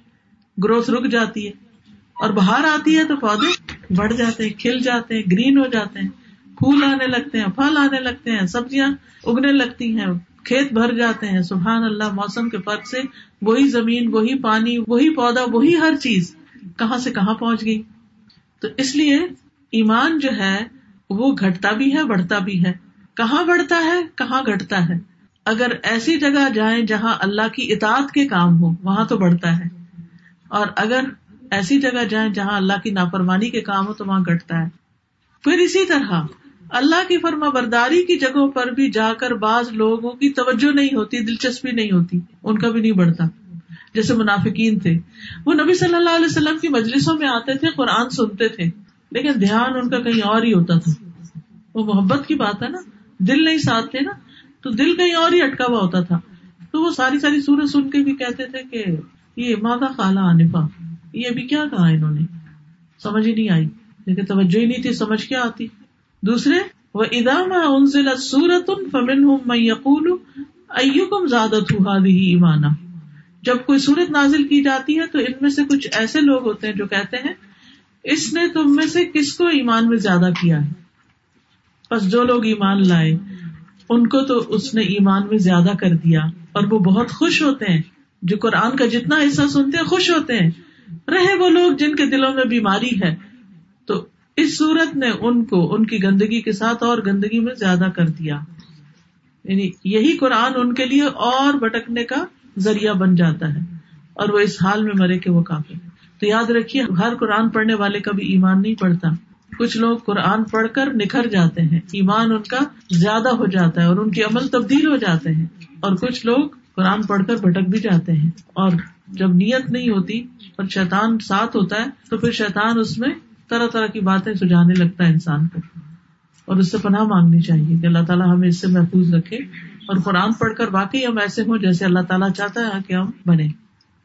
گروتھ رک جاتی ہے۔ اور باہر آتی ہے تو پودے بڑھ جاتے ہیں، کھل جاتے ہیں، گرین ہو جاتے ہیں۔ پھول آنے لگتے ہیں، پھل آنے لگتے ہیں، سبزیاں اگنے لگتی ہیں۔ کھیت بھر جاتے ہیں۔ سبحان اللہ، موسم کے فرق سے وہی زمین، وہی پانی، وہی پودا، وہی ہر چیز کہاں سے کہاں پہنچ گئی۔ تو اس لیے ایمان جو ہے، وہ گھٹتا بھی ہے، بڑھتا بھی ہے۔ کہاں بڑھتا ہے، کہاں گھٹتا ہے۔ اگر ایسی جگہ جائیں جہاں اللہ کی اطاعت کے کام ہو وہاں تو بڑھتا ہے۔ اور اگر ایسی جگہ جائیں جہاں اللہ کی نافرمانی کے کام ہو تو وہاں گٹتا ہے۔ پھر اسی طرح اللہ کی فرما برداری کی جگہوں پر بھی جا کر بعض لوگوں کی توجہ نہیں ہوتی، دلچسپی نہیں ہوتی، ان کا بھی نہیں بڑھتا۔ جیسے منافقین تھے۔ وہ نبی صلی اللہ علیہ وسلم کی مجلسوں میں آتے تھے، قرآن سنتے تھے، لیکن دھیان ان کا کہیں اور ہی ہوتا تھا۔ وہ محبت کی بات ہے نا، دل نہیں ساتھ تھے نا، تو دل کہیں اور ہی اٹکا ہوا ہوتا تھا۔ تو وہ ساری ساری سورج سن کے بھی کہتے تھے کہ یہ ماں خالہ آنفا یہ ابھی کیا کہا انہوں نے؟ سمجھ ہی نہیں آئی۔ لیکن توجہ ہی نہیں تھی، سمجھ کیا آتی؟ دوسرے وہ ادام سورت فمن ہوں یقول کم زیادہ ایمانا جب کوئی سورت نازل کی جاتی ہے تو ان میں سے کچھ ایسے لوگ ہوتے ہیں جو کہتے ہیں، اس نے تم میں سے کس کو ایمان میں زیادہ کیا ہے؟ بس جو لوگ ایمان لائے، ان کو تو اس نے ایمان میں زیادہ کر دیا۔ اور وہ بہت خوش ہوتے ہیں۔ جو قرآن کا جتنا حصہ سنتے ہیں، خوش ہوتے ہیں۔ رہے وہ لوگ جن کے دلوں میں بیماری ہے۔ تو اس صورت نے ان کو، ان کی گندگی کے ساتھ اور گندگی میں زیادہ کر دیا۔ یعنی یہی قرآن ان کے لیے اور بٹکنے کا ذریعہ بن جاتا ہے اور وہ اس حال میں مرے کہ وہ کافی تو یاد رکھیے، ہر قرآن پڑھنے والے کا بھی ایمان نہیں پڑھتا۔ کچھ لوگ قرآن پڑھ کر نکھر جاتے ہیں۔ ایمان ان کا زیادہ ہو جاتا ہے اور ان کے عمل تبدیل ہو جاتے ہیں۔ اور کچھ لوگ قرآن پڑھ کر بھٹک بھی جاتے ہیں۔ اور جب نیت نہیں ہوتی اور شیطان ساتھ ہوتا ہے، تو پھر شیطان اس میں طرح طرح کی باتیں سجانے لگتا ہے انسان کو اور اس سے پناہ مانگنی چاہیے کہ اللہ تعالیٰ ہمیں اس سے محفوظ رکھے اور قرآن پڑھ کر واقعی ہم ایسے ہوں جیسے اللہ تعالیٰ چاہتا ہے کہ ہم بنے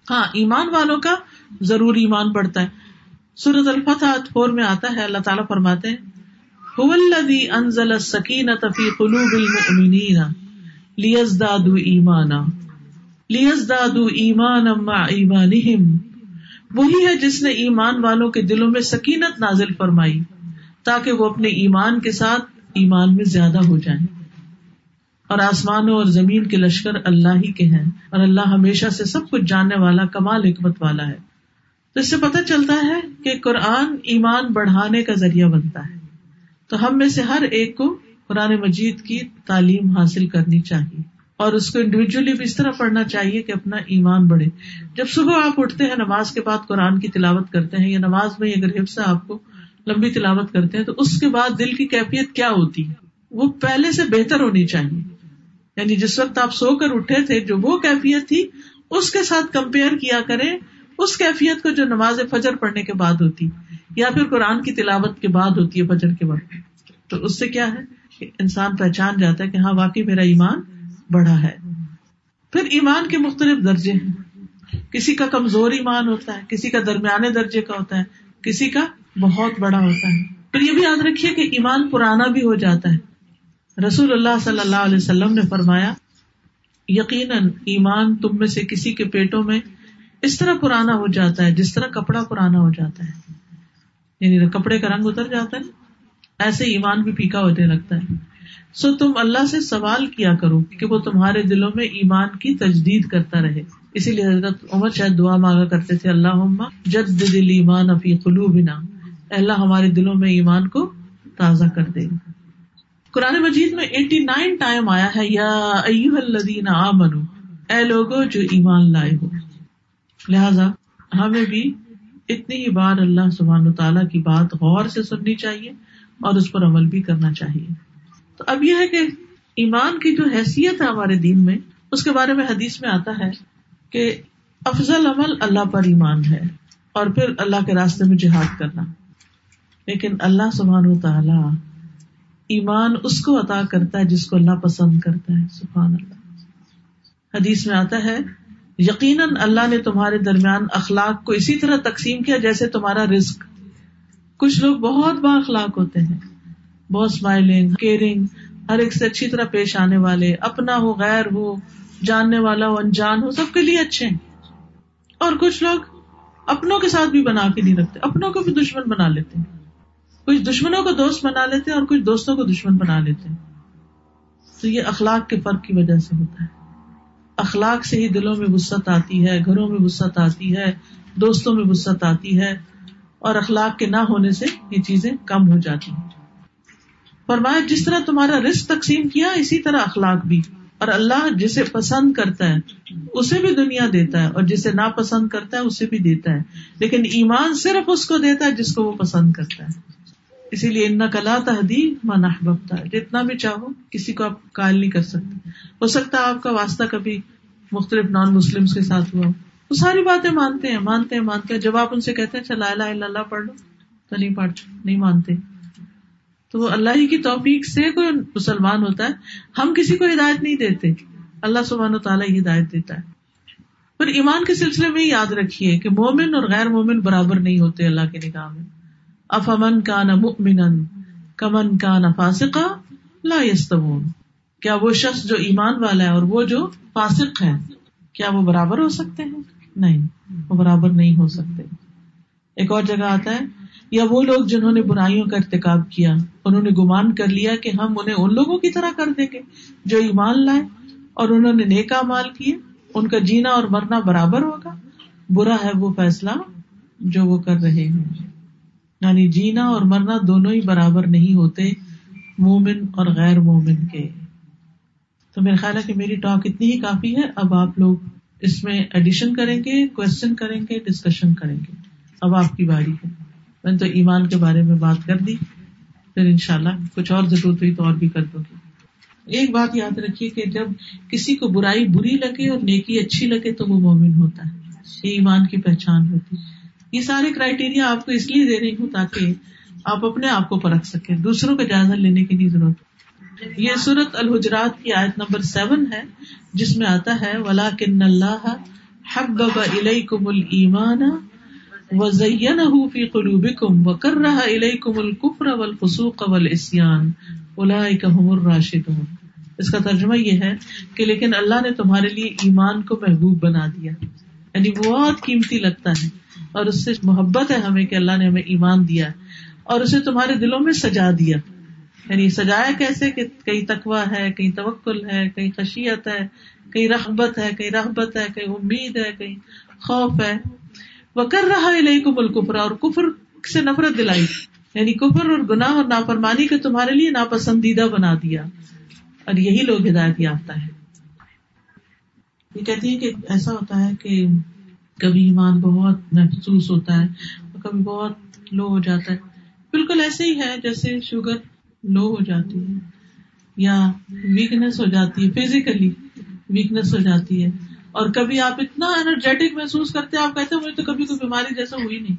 ہاں ایمان والوں کا ضرور ایمان بڑھتا ہے۔ سورت الفتح فور میں آتا ہے، اللہ تعالیٰ فرماتے ہیں انزل السکینة فی قلوب المؤمنین لیزدادوا ایمانا لیزدادوا ایمانا مع ایمانہم وہی ہے جس نے ایمان والوں کے دلوں میں سکینت نازل فرمائی تاکہ وہ اپنے ایمان کے ساتھ ایمان میں زیادہ ہو جائیں۔ اور آسمانوں اور زمین کے لشکر اللہ ہی کے ہیں اور اللہ ہمیشہ سے سب کچھ جاننے والا، کمال، حکمت والا ہے۔ تو اس سے پتہ چلتا ہے کہ قرآن ایمان بڑھانے کا ذریعہ بنتا ہے۔ تو ہم میں سے ہر ایک کو قرآن مجید کی تعلیم حاصل کرنی چاہیے۔ اور اس کو انڈیویجلی بھی اس طرح پڑھنا چاہیے کہ اپنا ایمان بڑھے۔ جب صبح آپ اٹھتے ہیں نماز کے بعد قرآن کی تلاوت کرتے ہیں یا نماز میں اگر حفظ آپ کو لمبی تلاوت کرتے ہیں تو اس کے بعد دل کی کیفیت کیا ہوتی ہے؟ وہ پہلے سے بہتر ہونی چاہیے۔ یعنی جس وقت آپ سو کر اٹھے تھے، جو وہ کیفیت تھی، اس کے ساتھ کمپیئر کیا کریں۔ اس کیفیت کو جو نماز فجر پڑھنے کے بعد ہوتی، یا پھر قرآن کی تلاوت کے بعد ہوتی ہے فجر کے وقت۔ تو اس سے کیا ہے؟ کہ انسان پہچان جاتا ہے کہ ہاں واقعی میرا ایمان بڑا ہے۔ پھر ایمان کے مختلف درجے ہیں۔ کسی کا کمزور ایمان ہوتا ہے، کسی کا درمیانے درجے کا ہوتا ہے، کسی کا بہت بڑا ہوتا ہے۔ پھر یہ بھی یاد رکھیے کہ ایمان پرانا بھی ہو جاتا ہے۔ رسول اللہ صلی اللہ علیہ وسلم نے فرمایا، یقیناً ایمان تم میں سے کسی کے پیٹوں میں اس طرح پرانا ہو جاتا ہے، جس طرح کپڑا پرانا ہو جاتا ہے۔ یعنی کپڑے کا رنگ اتر جاتا ہے، ایسے ایمان بھی پھیکا ہونے لگتا ہے۔ سو تم اللہ سے سوال کیا کرو کہ وہ تمہارے دلوں میں ایمان کی تجدید کرتا رہے۔ اسی لیے حضرت عمر شاید دعا مانگا کرتے تھے اللہ جد دل ایمان افی قلو بنا اللہ، ہمارے دلوں میں ایمان کو تازہ کر دے۔ قرآن مجید میں ایٹی نائن ٹائم آیا ہے، یا الذین آمنو اے لوگو جو ایمان لائے ہو۔ لہذا ہمیں بھی اتنی ہی بار اللہ سبحان و تعالیٰ کی بات غور سے سننی چاہیے اور اس پر عمل بھی کرنا چاہیے۔ تو اب یہ ہے کہ ایمان کی جو حیثیت ہے ہمارے دین میں، اس کے بارے میں حدیث میں آتا ہے کہ افضل عمل اللہ پر ایمان ہے اور پھر اللہ کے راستے میں جہاد کرنا۔ لیکن اللہ سبحان و تعالی ایمان اس کو عطا کرتا ہے جس کو اللہ پسند کرتا ہے، سبحان اللہ۔ حدیث میں آتا ہے، یقیناً اللہ نے تمہارے درمیان اخلاق کو اسی طرح تقسیم کیا جیسے تمہارا رسک کچھ لوگ بہت با اخلاق ہوتے ہیں۔ بہت اسمائلنگ کیئرنگ ہر ایک سے اچھی طرح پیش آنے والے، اپنا ہو، غیر ہو، جاننے والا ہو، انجان ہو، سب کے لیے اچھے ہیں۔ اور کچھ لوگ اپنوں کے ساتھ بھی بنا کے نہیں رکھتے، اپنوں کو بھی دشمن بنا لیتے ہیں۔ کچھ دشمنوں کو دوست بنا لیتے ہیں اور کچھ دوستوں کو دشمن بنا لیتے ہیں۔ تو یہ اخلاق کے فرق کی وجہ سے ہوتا ہے۔ اخلاق سے ہی دلوں میں وسط آتی ہے، گھروں میں وسط آتی ہے، دوستوں میں وسط آتی ہے۔ اور اخلاق کے نہ ہونے سے یہ چیزیں کم ہو جاتی ہیں۔ فرمایا، جس طرح تمہارا رسک تقسیم کیا، اسی طرح اخلاق بھی۔ اور اللہ جسے پسند کرتا ہے، اسے بھی دنیا دیتا ہے، اور جسے ناپسند کرتا ہے، اسے بھی دیتا ہے۔ لیکن ایمان صرف اس کو دیتا ہے جس کو وہ پسند کرتا ہے۔ اسی لیے ان کلا تحدی من احبتا ہے جتنا بھی چاہو، کسی کو آپ قائل نہیں کر سکتے۔ ہو سکتا ہے آپ کا واسطہ کبھی مختلف نان مسلم کے ساتھ ہوا وہ ساری باتیں مانتے ہیں مانتے ہیں مانتے ہیں۔ جب آپ ان سے کہتے ہیں اچھا، چلا اللہ پڑھ لو، تو نہیں پڑھ، نہیں مانتے۔ تو وہ اللہ ہی کی توفیق سے کوئی مسلمان ہوتا ہے، ہم کسی کو ہدایت نہیں دیتے۔ اللہ سبحان و تعالیٰ ہی ہدایت دیتا ہے۔ پھر ایمان کے سلسلے میں یاد رکھیے کہ مومن اور غیر مومن برابر نہیں ہوتے اللہ کے نگاہ میں۔ افامن کا نہ مکمن کمن کا نہ فاسقہ لا یستمون کیا وہ شخص جو ایمان والا ہے اور وہ جو فاسق ہے کیا وہ برابر ہو سکتے ہیں؟ نہیں، وہ برابر نہیں ہو سکتے۔ ایک اور جگہ آتا ہے یا وہ لوگ جنہوں نے برائیوں کا ارتقاب کیا، انہوں نے گمان کر لیا کہ ہم انہیں ان لوگوں کی طرح کر دیں گے جو ایمان لائے اور انہوں نے نیکا مال کیے، ان کا جینا اور مرنا برابر ہوگا۔ برا ہے وہ فیصلہ جو وہ کر رہے ہیں۔ یعنی جینا اور مرنا دونوں ہی برابر نہیں ہوتے، مومن اور غیر مومن کے۔ تو میرا خیال ہے کہ میری ٹاک اتنی ہی کافی ہے۔ اب آپ لوگ اس میں ایڈیشن کریں گے کوشچن کریں گے ڈسکشن کریں گے۔ اب آپ کی باری ہے۔ میں نے تو ایمان کے بارے میں بات کر دی، پھر ان شاء اللہ کچھ اور ضرورت ہوئی تو اور بھی کر دوں گی۔ ایک بات یاد رکھیے کہ جب کسی کو برائی بری لگے اور نیکی اچھی لگے تو وہ مومن ہوتا ہے۔ یہ ایمان کی پہچان ہوتی۔ یہ سارے کرائٹیریا آپ کو اس لیے دے رہی ہوں تاکہ آپ اپنے آپ کو پرکھ سکیں۔ دوسروں کا جائزہ لینے کی نہیں ضرورت۔ یہ سورت الحجرات کی آیت نمبر سیون ہے، جس میں آتا ہے ولا کن اللہ حب الیکم المان و زین فی قلوبکم و کر رہا الیکم الکفر والفسوق والعصیان اولئک هم الراشدون۔ اس کا ترجمہ یہ ہے کہ لیکن اللہ نے تمہارے لیے ایمان کو محبوب بنا دیا۔ یعنی بہت قیمتی لگتا ہے اور اس سے محبت ہے ہمیں کہ اللہ نے ہمیں ایمان دیا اور اسے تمہارے دلوں میں سجا دیا۔ یعنی سجایا کیسے کہ کئی تقوا ہے، کہیں توکل ہے، کہیں خشیت ہے، کہیں رحبت ہے، کہیں رحبت ہے، کہیں امید ہے، کہیں خوف ہے۔ وہ کر رہا ہے لئی کبل اور کفر سے نفرت دلائی۔ یعنی کفر اور گناہ اور نافرمانی کے تمہارے لیے ناپسندیدہ بنا دیا۔ اور یہی لوگ ہدایت یافتہ ہے یہ کہتی ہے کہ ایسا ہوتا ہے کہ کبھی ایمان بہت محسوس ہوتا ہے اور کبھی بہت لو ہو جاتا ہے۔ بالکل ایسے ہی ہے جیسے شوگر لو ہو جاتی ہے یا ویکنیس ہو جاتی ہے فزیکلی ویکنیس ہو جاتی ہے۔ اور کبھی آپ اتنا انرجیٹک محسوس کرتے ہیں، آپ کہتے ہیں، مجھے تو کبھی کوئی بیماری جیسا ہوئی نہیں۔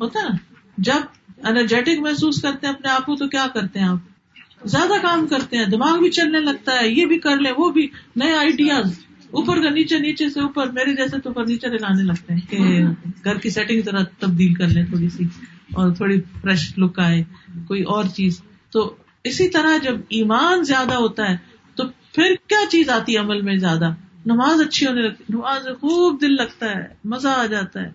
ہوتا نا؟ جب انرجیٹک محسوس کرتے ہیں اپنے آپ کو، تو کیا کرتے ہیں آپ؟ زیادہ کام کرتے ہیں، دماغ بھی چلنے لگتا ہے، یہ بھی کر لیں، وہ بھی۔ نئے آئیڈیاز اوپر کا نیچے نیچے سے اوپر، میرے جیسے تو فرنیچر لانے لگتے ہیں کہ گھر کی سیٹنگ ذرا تبدیل کر لیں تھوڑی سی اور تھوڑی فریش لک آئے، کوئی اور چیز۔ تو اسی طرح جب ایمان زیادہ ہوتا ہے، تو پھر کیا چیز آتی ہے عمل میں زیادہ؟ نماز اچھی ہونے لگتی نماز خوب دل لگتا ہے، مزہ آ جاتا ہے۔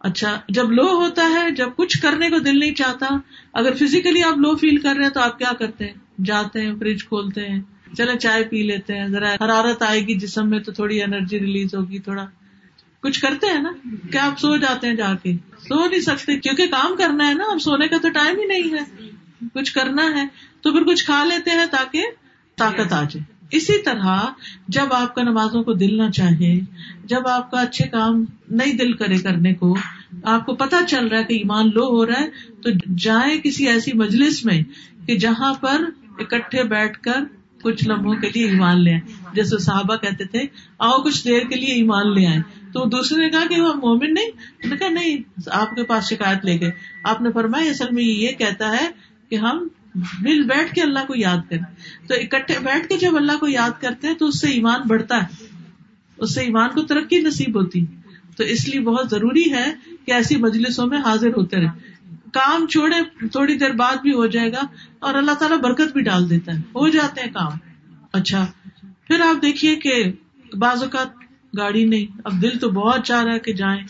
اچھا جب لو ہوتا ہے، جب کچھ کرنے کو دل نہیں چاہتا، اگر فزیکلی آپ لو فیل کر رہے ہیں تو آپ کیا کرتے ہیں؟ جاتے ہیں فریج کھولتے ہیں چلے چائے پی لیتے ہیں۔ ذرا حرارت آئے گی جسم میں تو تھوڑی انرجی ریلیز ہوگی، تھوڑا۔ کچھ کرتے ہیں نا؟ کیا آپ سو جاتے ہیں جا کے۔ سو نہیں سکتے، کیونکہ کام کرنا ہے نا، اب سونے کا تو ٹائم ہی نہیں ہے۔ کچھ کرنا ہے تو پھر کچھ کھا لیتے ہیں تاکہ طاقت آ جائے۔ اسی طرح جب آپ کا نمازوں کو دل نہ چاہے، جب آپ کا اچھے کام نہیں دل کرے کرنے کو، آپ کو پتا چل رہا ہے کہ ایمان لو ہو رہا ہے، تو جائیں کسی ایسی مجلس میں کہ جہاں پر اکٹھے بیٹھ کر کچھ لمحوں کے لیے ایمان لے آئے جیسے صحابہ کہتے تھے، آؤ کچھ دیر کے لیے ایمان لے آئے تو دوسرے نے کہا کہ وہ مومن نہیں؟ کہا، نہیں، آپ کے پاس شکایت لے گئے۔ آپ نے فرمایا، اصل میں یہ کہتا ہے کہ ہم مل بیٹھ کے اللہ کو یاد کریں۔ تو اکٹھے بیٹھ کے جب اللہ کو یاد کرتے ہیں تو اس سے ایمان بڑھتا ہے۔ اس سے ایمان کو ترقی نصیب ہوتی تو اس لیے بہت ضروری ہے کہ ایسی مجلسوں میں حاضر ہوتے رہے کام چھوڑے، تھوڑی دیر بعد بھی ہو جائے گا اور اللہ تعالیٰ برکت بھی ڈال دیتا ہے۔ ہو جاتے ہیں کام۔ اچھا۔ پھر آپ دیکھیے کہ بعض اوقات گاڑی نہیں۔ اب دل تو بہت چاہ رہا ہے کہ جائیں۔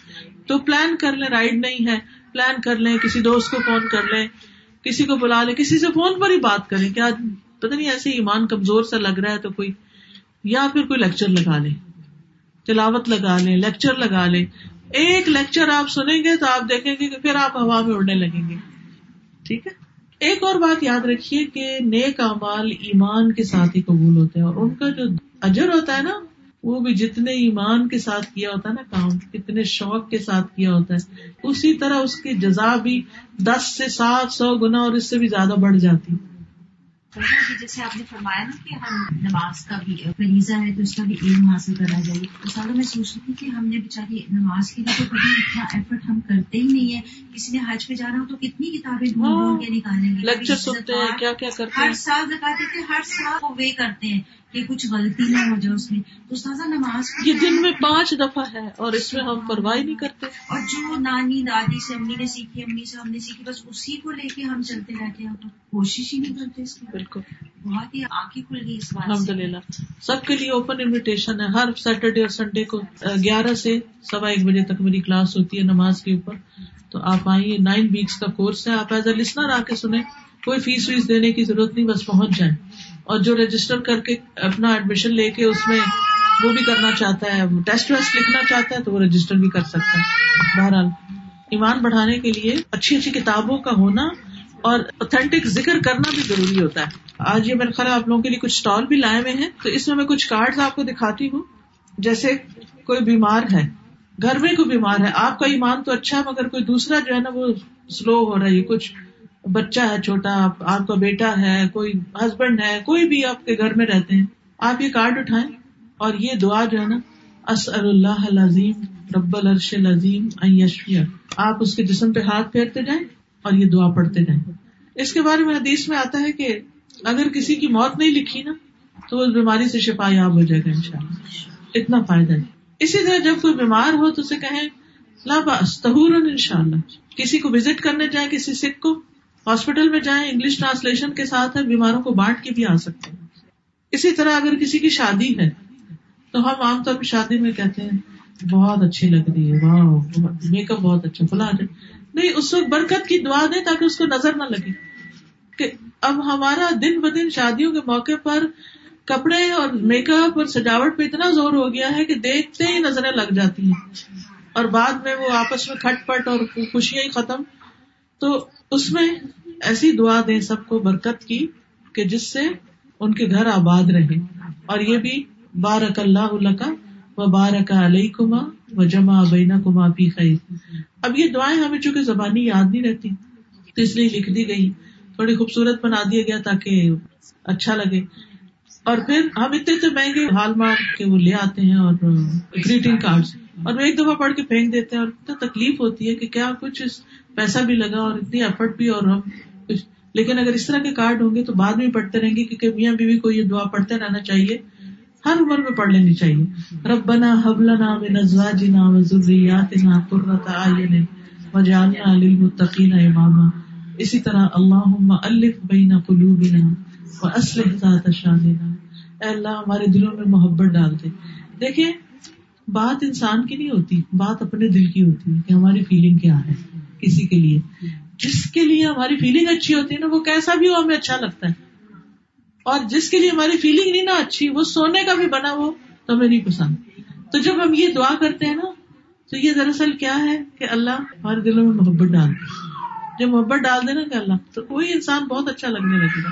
تو پلان کر لیں رائڈ نہیں ہے۔ پلان کر لیں، کسی دوست کو فون کر لیں۔ کسی کو بلا لیں کسی سے فون پر ہی بات کریں۔ کیا پتہ نہیں ایسے ایمان کمزور سا لگ رہا ہے تو کوئی، یا پھر کوئی لیکچر لگا لیں۔ تلاوت لگا لیں لیکچر لگا لیں۔ ایک لیکچر آپ سنیں گے تو آپ دیکھیں گے کہ پھر آپ ہوا میں اڑنے لگیں گے۔ ٹھیک ہے؟ ایک اور بات یاد رکھیے کہ نیک امال ایمان کے ساتھ ہی قبول ہوتے ہیں اور ان کا جو اجر ہوتا ہے نا وہ بھی جتنے ایمان کے ساتھ کیا ہوتا ہے نا کام کتنے شوق کے ساتھ کیا ہوتا ہے اسی طرح اس کی جزا بھی دس سے سات سو گنا اور اس سے بھی زیادہ بڑھ جاتی۔ جیسے آپ نے فرمایا نا کہ ہم نماز کا بھی فریضہ ہے تو اس کا بھی علم حاصل کرنا چاہیے۔ تو سارا میں سوچ رہی تھی کہ ہم نے بےچاری نماز کے لیے تو کبھی اتنا ایفرٹ ہم کرتے ہی نہیں ہے کسی نے حج پہ جانا ہو تو کتنی کتابیں ڈھونڈ کے نکالیں گے۔ لیکچر سنتے ہیں کیا کیا کرتے ہر سال دکھاتے تھے ہر سال وہ وے کرتے ہیں۔ کہ کچھ غلطی نہ ہو جائے اس میں۔ تو سازا نماز یہ دن میں پانچ دفعہ ہے اور اس میں ہم پرواہ نہیں کرتے۔ اور جو نانی دادی سے امی نے سیکھی امی سے ہم نے سیکھی بس اسی کو لے کے ہم چلتے رہتے ہیں۔ کوشش ہی نہیں کرتے اس کی۔ بالکل۔ بہت ہی آنکھیں کھل گئی اس بات الحمد للہ سب کے لیے اوپن انویٹیشن ہے۔ ہر سیٹرڈے اور سنڈے کو گیارہ سے سوا ایک بجے تک میری کلاس ہوتی ہے نماز کے اوپر۔ تو آپ آئیے۔ نائن ویکس کا کورس ہے۔ آپ ایز اے لسنر آ کے سنیں۔ کوئی فیس ویس دینے کی ضرورت نہیں، بس پہنچ جائیں۔ اور جو رجسٹر کر کے اپنا ایڈمیشن لے کے اس میں وہ بھی کرنا چاہتا ہے ٹیسٹ ویسٹ لکھنا چاہتا ہے تو وہ رجسٹر بھی کر سکتا ہے۔ بہرحال، ایمان بڑھانے کے لیے اچھی اچھی کتابوں کا ہونا اور اوتھینٹک ذکر کرنا بھی ضروری ہوتا ہے۔ آج یہ میرے خیال آپ لوگوں کے لیے کچھ اسٹال بھی لائے ہوئے ہیں۔ تو اس میں میں کچھ کارڈ آپ کو دکھاتی ہوں۔ جیسے کوئی بیمار ہے، گھر میں کوئی بیمار ہے، آپ کا ایمان تو اچھا ہے، مگر کوئی دوسرا جو ہے نا وہ سلو ہو رہا ہے کچھ بچہ ہے، چھوٹا، آپ کا بیٹا ہے، کوئی ہسبینڈ ہے، کوئی بھی آپ کے گھر میں رہتے ہیں، آپ یہ کارڈ اٹھائیں اور یہ دعا جو ہے نا اسر اللہ العظیم، رب الرش العظیم یشفیہ۔ آپ اس کے جسم پہ ہاتھ پھیرتے جائیں اور یہ دعا پڑھتے جائیں۔ اس کے بارے میں حدیث میں آتا ہے کہ اگر کسی کی موت نہیں لکھی نا، تو اس بیماری سے شفا یاب ہو جائے گا ان شاء اللہ اتنا فائدہ ہے۔ اسی طرح جب کوئی بیمار ہو تو اسے کہیں لاباس تہور ان شاء اللہ کسی کو وزٹ کرنے جائیں، کسی سکھ کو ہاسپٹل میں جائیں، انگلش ٹرانسلیشن کے ساتھ بیماروں کو بانٹ کے بھی آ سکتے ہیں۔ اسی طرح اگر کسی کی شادی ہے، تو ہم عام طور پہ شادی میں کہتے ہیں، بہت اچھی لگ رہی ہے، واہ، میک اپ بہت اچھا فلاں اچھا۔ نہیں، اس وقت برکت کی دعا دیں تاکہ اس کو نظر نہ لگے کہ اب ہمارا دن ب دن شادیوں کے موقع پر کپڑے اور میک اپ اور سجاوٹ پہ اتنا زور ہو گیا ہے کہ دیکھتے ہی نظریں لگ جاتی ہیں۔ اور بعد میں وہ آپس میں کھٹ پٹ اور خوشیاں ہی ختم۔ تو اس میں ایسی دعا دیں سب کو برکت کی کہ جس سے ان کے گھر آباد رہے۔ اور یہ بھی بارک اللہ کا و بارک علیہ کما و جمع بینا کما پی خیر۔ اب یہ دعائیں ہمیں چونکہ زبانی یاد نہیں رہتی، تو اس لیے لکھ دی گئی تھوڑی خوبصورت بنا دیا گیا تاکہ اچھا لگے۔ اور پھر ہم اتنے اتنے مہنگے ہال مارک کے وہ لے آتے ہیں اور گریٹنگ کارڈ اور وہ ایک دفعہ پڑھ کے پھینک دیتے ہیں اور اتنا تکلیف ہوتی ہے کہ کیا کچھ پیسہ بھی لگا اور اتنی ایفرٹ بھی اور ہم کچھ لیکن اگر اس طرح کے کارڈ ہوں گے تو بعد میں پڑھتے رہیں گے کیونکہ میاں بیوی کو یہ دعا پڑھتے رہنا چاہیے۔ ہر عمر میں پڑھ لینی چاہیے۔ ربنا حبلنا من ازواجنا و ذریاتنا قرۃ اعین وجعلنا للمتقین اماما۔ اسی طرح اللہم الف بین قلوبنا واصلح ذات شاننا۔ اے اللہ، ہمارے دلوں میں محبت ڈال دے۔ دیکھیں بات انسان کی نہیں ہوتی، بات اپنے دل کی ہوتی ہے کہ ہماری فیلنگ کیا ہے کسی کے لیے۔ جس کے لیے ہماری فیلنگ اچھی ہوتی ہے نا، وہ کیسا بھی ہو، ہمیں اچھا لگتا ہے۔ اور جس کے لیے ہماری فیلنگ نہیں نا اچھی، وہ سونے کا بھی بنا وہ تو ہمیں نہیں پسند۔ تو جب ہم یہ دعا کرتے ہیں نا، تو یہ دراصل کیا ہے کہ اللہ ہمارے دلوں میں محبت ڈال دے۔ جب محبت ڈال دے نا کہ اللہ، تو وہی انسان بہت اچھا لگنے لگے گا۔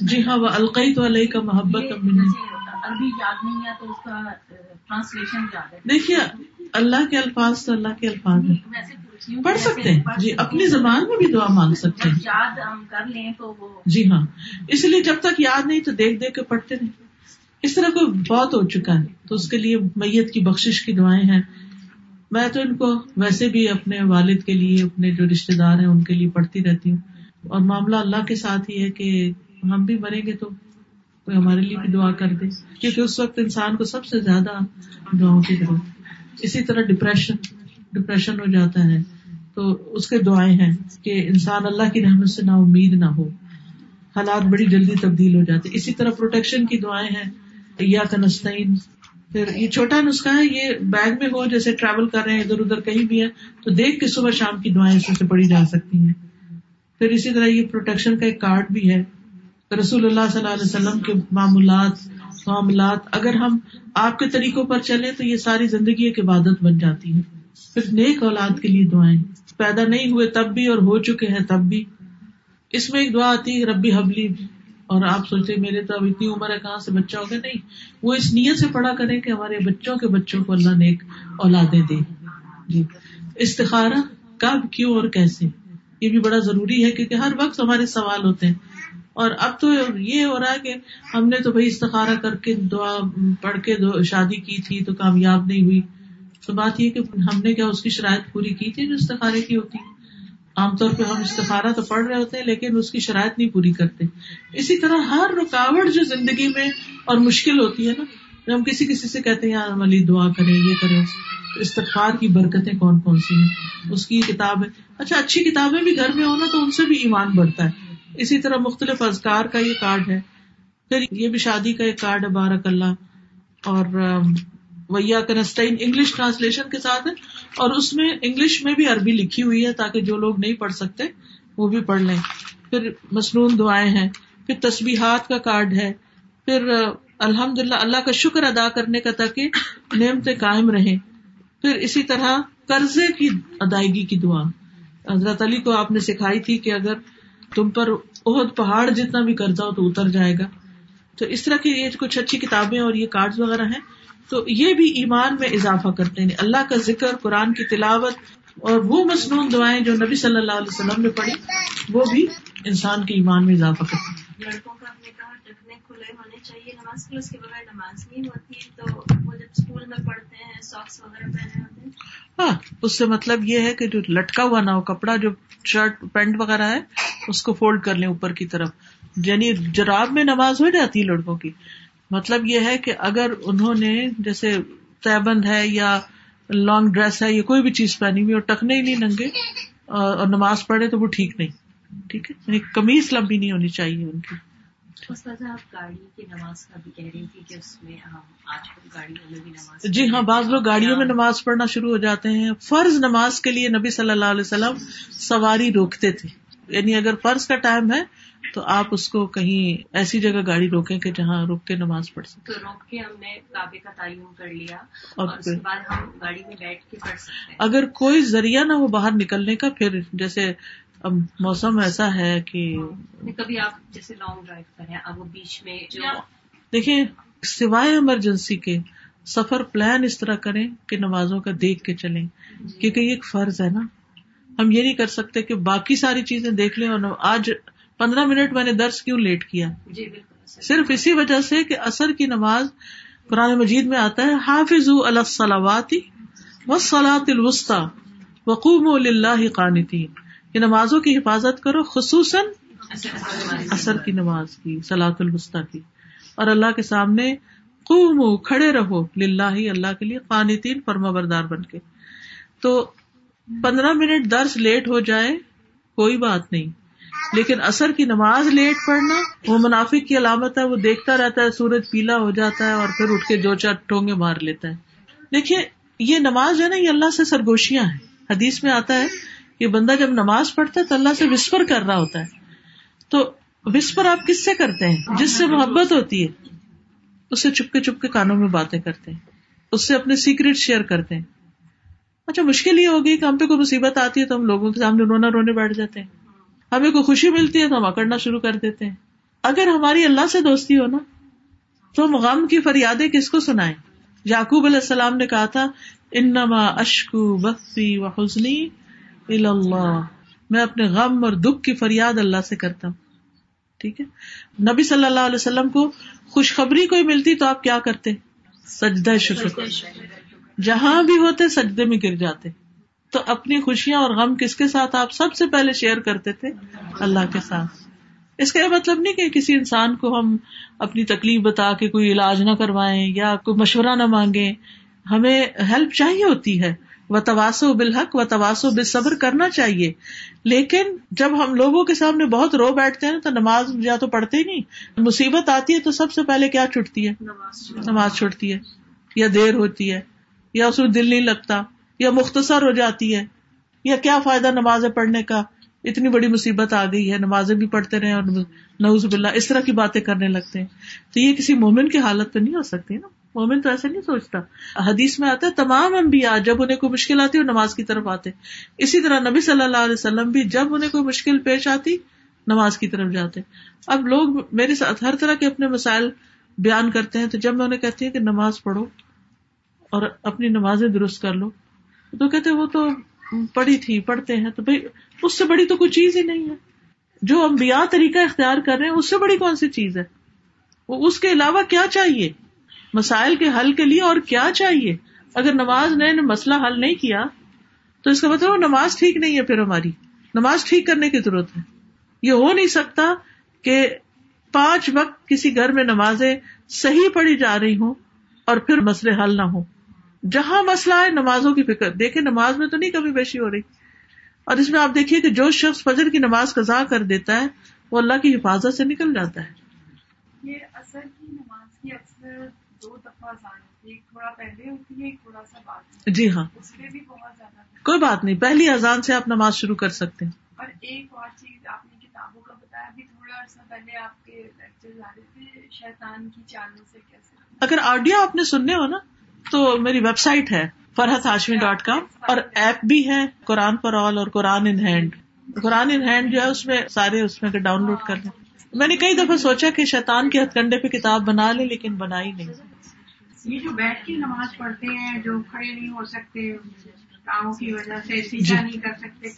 جی ہاں وہ القیت علیہ کا محبت دیکھیے اللہ کے الفاظ تو اللہ کے الفاظ ہیں۔ پڑھ سکتے ہیں۔ جی اپنی زبان میں بھی دعا مانگ سکتے ہیں۔ یاد ہم کر لیں تو جی ہاں۔ اس لیے جب تک یاد نہیں تو دیکھ دیکھ کے پڑھتے نہیں اس طرح کوئی بہت ہو چکا ہے۔ تو اس کے لیے میت کی بخش کی دعائیں ہیں۔ میں تو ان کو ویسے بھی اپنے والد کے لیے اپنے جو رشتے دار ہیں ان کے لیے پڑھتی رہتی ہوں۔ اور معاملہ اللہ کے ساتھ ہی ہے کہ ہم بھی مریں گے تو کوئی ہمارے لیے بھی دعا کر دے، کیونکہ اس وقت انسان کو سب سے زیادہ دعاؤں کی ضرورت اسی طرح ڈپریشن ڈپریشن ہو جاتا ہے۔ تو اس کے دعائیں ہیں کہ انسان اللہ کی رحمت سے نا امید نہ ہو۔ حالات بڑی جلدی تبدیل ہو جاتے۔ اسی طرح پروٹیکشن کی دعائیں ہیں۔ یا کنستین پھر یہ چھوٹا نسخہ ہے، یہ بیگ میں ہو، جیسے ٹریول کر رہے ہیں، ادھر ادھر کہیں بھی ہے تو دیکھ کے صبح شام کی دعائیں اس سے پڑھی جا سکتی ہیں۔ پھر اسی طرح یہ پروٹیکشن کا ایک کارڈ بھی ہے۔ رسول اللہ صلی اللہ علیہ وسلم کے معمولات معاملات، اگر ہم آپ کے طریقوں پر چلے تو یہ ساری زندگی ایک عبادت بن جاتی ہے۔ پھر نیک اولاد کے لیے دعائیں۔ پیدا نہیں ہوئے تب بھی اور ہو چکے ہیں تب بھی۔ اس میں ایک دعا آتی ہے، ربی حبلی۔ اور آپ سوچتے میرے تو اب اتنی عمر ہے، کہاں سے بچہ ہوگا؟ نہیں۔ وہ اس نیت سے پڑھا کرے کہ ہمارے بچوں کے بچوں کو اللہ نیک اولادیں دے۔ جی۔ استخارہ کب، کیوں اور کیسے؟ یہ بھی بڑا ضروری ہے کیونکہ ہر وقت ہمارے سوال ہوتے ہیں۔ اور اب تو یہ ہو رہا ہے کہ ہم نے تو بھائی استخارا کر کے دعا پڑھ کے شادی کی تھی تو کامیاب نہیں ہوئی۔ تو بات یہ کہ ہم نے کیا اس کی شرائط پوری کی تھی جو استخارے کی ہوتی۔ عام طور پہ ہم استخارا تو پڑھ رہے ہوتے ہیں لیکن اس کی شرائط نہیں پوری کرتے۔ اسی طرح ہر رکاوٹ جو زندگی میں اور مشکل ہوتی ہے نا، جب ہم کسی کسی سے کہتے ہیں، یار علی دعا کریں، یہ کریں۔ تو استخار کی برکتیں کون کون سی ہیں؟ اس کی کتاب ہے۔ اچھا اچھی کتابیں بھی گھر میں ہونا تو ان سے بھی ایمان بڑھتا ہے۔ اسی طرح مختلف ازکار کا یہ کارڈ ہے۔ پھر یہ بھی شادی کا ایک کارڈ ہے، بارک اللہ۔ اور ویا کنسٹائن انگلش ٹرانسلیشن کے ساتھ ہے۔ اور اس میں انگلش میں بھی عربی لکھی ہوئی ہے تاکہ جو لوگ نہیں پڑھ سکتے، وہ بھی پڑھ لیں۔ پھر مصنون دعائیں ہیں۔ پھر تصبیحات کا کارڈ ہے۔ پھر الحمد للہ اللہ کا شکر ادا کرنے کا تاکہ نعمتیں قائم رہیں۔ پھر اسی طرح قرضے کی ادائیگی کی دعا۔ حضرت علی کو آپ نے سکھائی تھی کہ اگر تم پر بہت پہاڑ جتنا بھی قرضہ ہو تو اتر جائے گا۔ تو اس طرح کی یہ کچھ اچھی کتابیں اور یہ کارڈ وغیرہ ہیں۔ تو یہ بھی ایمان میں اضافہ کرتے ہیں۔ یعنی اللہ کا ذکر، قرآن کی تلاوت اور وہ مصنون دعائیں جو نبی صلی اللہ علیہ وسلم نے پڑھی، وہ بھی انسان کے ایمان میں اضافہ کرتی ہیں۔ لڑکوں کا آپ نے کہا ٹکنے کھلے ہونے چاہیے، نماز کے اس کے بغیر نماز نہیں ہوتی۔ تو وہ جب اسکول میں پڑھتے ہیں ساکس وغیرہ پہنے ہوتے ہیں ہاں اس سے مطلب یہ ہے کہ جو لٹکا ہوا نہ ہو، کپڑا جو شرٹ، پینٹ وغیرہ ہے، اس کو فولڈ کر لیں اوپر کی طرف۔ یعنی جراب میں نماز ہو جاتی ہے لڑکوں کی۔ مطلب یہ ہے کہ اگر انہوں نے جیسے تیبند ہے یا لانگ ڈریس ہے، یا کوئی بھی چیز پہنی ہوئی اور ٹکنے ہی نہیں ننگے، اور نماز پڑھے تو وہ ٹھیک نہیں۔ ٹھیک ہے؟ یعنی کمیز لمبی نہیں ہونی چاہیے ان کی۔ استاذہ آپ گاڑی کی نماز کا بھی کہہ رہی تھی کہ اس میں ہم آج کل گاڑیوں میں بھی نماز جی ہاں بعض لوگ گاڑیوں میں نماز پڑھنا شروع ہو جاتے ہیں۔ فرض نماز کے لیے نبی صلی اللہ علیہ وسلم سواری روکتے تھے۔ یعنی اگر فرض کا ٹائم ہے تو آپ اس کو کہیں ایسی جگہ گاڑی روکیں کہ جہاں روک کے نماز پڑھ سکیں۔ تو روک کے ہم نے کعبے کا تعین کر لیا اور اور اس کے بعد ہم گاڑی میں بیٹھ کے پڑھ سکتے اگر کوئی ذریعہ نہ ہو باہر نکلنے کا پھر جیسے اب موسم ایسا ہے کہ کبھی آپ جیسے لانگ ڈرائیو کریں اب وہ بیچ میں جو دیکھیں سوائے ایمرجنسی کے سفر پلان اس طرح کریں کہ نمازوں کا دیکھ کے چلیں۔ کیونکہ یہ ایک فرض ہے نا۔ ہم یہ نہیں کر سکتے کہ باقی ساری چیزیں دیکھ لیں اور آج پندرہ منٹ میں نے درس کیوں لیٹ کیا؟ جی بالکل صرف اسی وجہ سے کہ اثر کی نماز قرآن مجید میں آتا ہے حافظ الصلاواتی و سلاۃ الوسطی وقوم اللہ قانتین۔ کہ نمازوں کی حفاظت کرو، خصوصاً اثر کی نماز کی سلاۃ الوسطی کی۔ اور اللہ کے سامنے قوم کھڑے رہو، للہ، اللہ کے لیے قانتین فرما بردار بن کے۔ تو پندرہ منٹ درس لیٹ ہو جائے، کوئی بات نہیں۔ لیکن اثر کی نماز لیٹ پڑھنا، وہ منافق کی علامت ہے، وہ دیکھتا رہتا ہے، سورج پیلا ہو جاتا ہے اور پھر اٹھ کے دو چار ٹونگے مار لیتا ہے۔ دیکھیے، یہ نماز جو ہے نا، یہ اللہ سے سرگوشیاں ہیں۔ حدیث میں آتا ہے کہ بندہ جب نماز پڑھتا ہے تو اللہ سے وسپر کر رہا ہوتا ہے۔ تو وسپر آپ کس سے کرتے ہیں؟ جس سے محبت ہوتی ہے، اس سے چپ کے چپ کے کانوں میں باتیں کرتے ہیں، اس سے اپنے سیکریٹ شیئر کرتے ہیں۔ اچھا مشکل یہ ہوگی کہ ہم پہ کوئی مصیبت آتی ہے تو ہم لوگوں کے سامنے رونا رونے بیٹھ جاتے ہیں۔ ہمیں کوئی خوشی ملتی ہے تو ہم اکڑنا شروع کر دیتے ہیں۔ اگر ہماری اللہ سے دوستی ہو نا، تو ہم غم کی فریادیں کس کو سنائیں؟ یعقوب علیہ السلام نے کہا تھا، انما اشکو بختی و حسنی اللہ میں اپنے غم اور دکھ کی فریاد اللہ سے کرتا ہوں۔ ٹھیک ہے؟ نبی صلی اللہ علیہ وسلم کو خوشخبری کوئی ملتی تو آپ کیا کرتے؟ سجدہ شکر۔ جہاں بھی ہوتے سجدے میں گر جاتے۔ تو اپنی خوشیاں اور غم کس کے ساتھ آپ سب سے پہلے شیئر کرتے تھے؟ اللہ کے ساتھ۔ اس کا یہ مطلب نہیں کہ کسی انسان کو ہم اپنی تکلیف بتا کے کوئی علاج نہ کروائیں یا کوئی مشورہ نہ مانگے ہمیں ہیلپ چاہیے ہوتی ہے۔ و تواسو بالحق و تواسو بے صبر کرنا چاہیے۔ لیکن جب ہم لوگوں کے سامنے بہت رو بیٹھتے ہیں تو نماز یا تو پڑھتے ہی نہیں، مصیبت آتی ہے تو سب سے پہلے کیا چھٹتی ہے؟ نماز چھوٹتی ہے۔ یا دیر ہوتی ہے، یا اس میں دل نہیں لگتا، یا مختصر ہو جاتی ہے، یا کیا فائدہ نماز پڑھنے کا؟ اتنی بڑی مصیبت آ گئی ہے، نمازیں بھی پڑھتے رہے اور نوز باللہ، اس طرح کی باتیں کرنے لگتے ہیں۔ تو یہ کسی مومن کی حالت پہ نہیں ہو سکتی نا؟ مومن تو ایسا نہیں سوچتا۔ حدیث میں آتا ہے، تمام انبیاء جب انہیں کوئی مشکل آتی وہ نماز کی طرف آتے۔ اسی طرح نبی صلی اللہ علیہ وسلم بھی جب انہیں کوئی مشکل پیش آتی، نماز کی طرف جاتے۔ اب لوگ میرے ساتھ ہر طرح کے اپنے مسائل بیان کرتے ہیں، تو جب میں انہیں کہتی ہوں کہ نماز پڑھو اور اپنی نمازیں درست کر لو، تو کہتے وہ تو پڑھی تھی، پڑھتے ہیں، تو بھائی، اس سے بڑی تو کوئی چیز ہی نہیں ہے۔ جو انبیاء طریقہ اختیار کر رہے ہیں، اس سے بڑی کون سی چیز ہے؟ وہ اس کے علاوہ کیا چاہیے؟ مسائل کے حل کے لیے اور کیا چاہیے؟ اگر نماز نے مسئلہ حل نہیں کیا، تو اس کا مطلب نماز ٹھیک نہیں ہے پھر ہماری۔ نماز ٹھیک کرنے کی ضرورت ہے۔ یہ ہو نہیں سکتا کہ پانچ وقت کسی گھر میں نمازیں صحیح پڑھی جا رہی ہوں اور پھر مسئلے حل نہ ہو جہاں مسئلہ ہے، نمازوں کی فکر۔ دیکھیں، نماز میں تو نہیں کمی بیشی ہو رہی۔ اور اس میں آپ دیکھیے کہ جو شخص فجر کی نماز قضا کر دیتا ہے، وہ اللہ کی حفاظت سے نکل جاتا ہے۔ یہ اثر کی نماز کی اکثر جی ہاں۔ اس پہ بھی بہت زیادہ کوئی بات نہیں پہلی اذان سے آپ نماز شروع کر سکتے ہیں۔ اور ایک اور چیز آپ نے کتابوں کا بتایا ابھی تھوڑا عرصہ پہلے آپ کے لیکچر آ رہے تھے شیطان کی چالوں سے کیسے۔ اگر آڈیو آپ نے سننے ہو نا تو میری ویب سائٹ ہے فرحت ہاشمی ڈاٹ کام اور ایپ بھی ہے قرآن پر آل اور قرآن in hand Quran in hand جو ہے اس میں سارے اس میں ڈاؤن لوڈ کر لیں۔ میں نے کئی دفعہ سوچا کہ شیطان کے ہتھ کنڈے پہ کتاب بنا لیں لیکن بنائی نہیں۔ یہ جو بیٹھ کے نماز پڑھتے ہیں جو کھڑے نہیں ہو سکتے کی وجہ سے جی۔ نہیں کر سکتے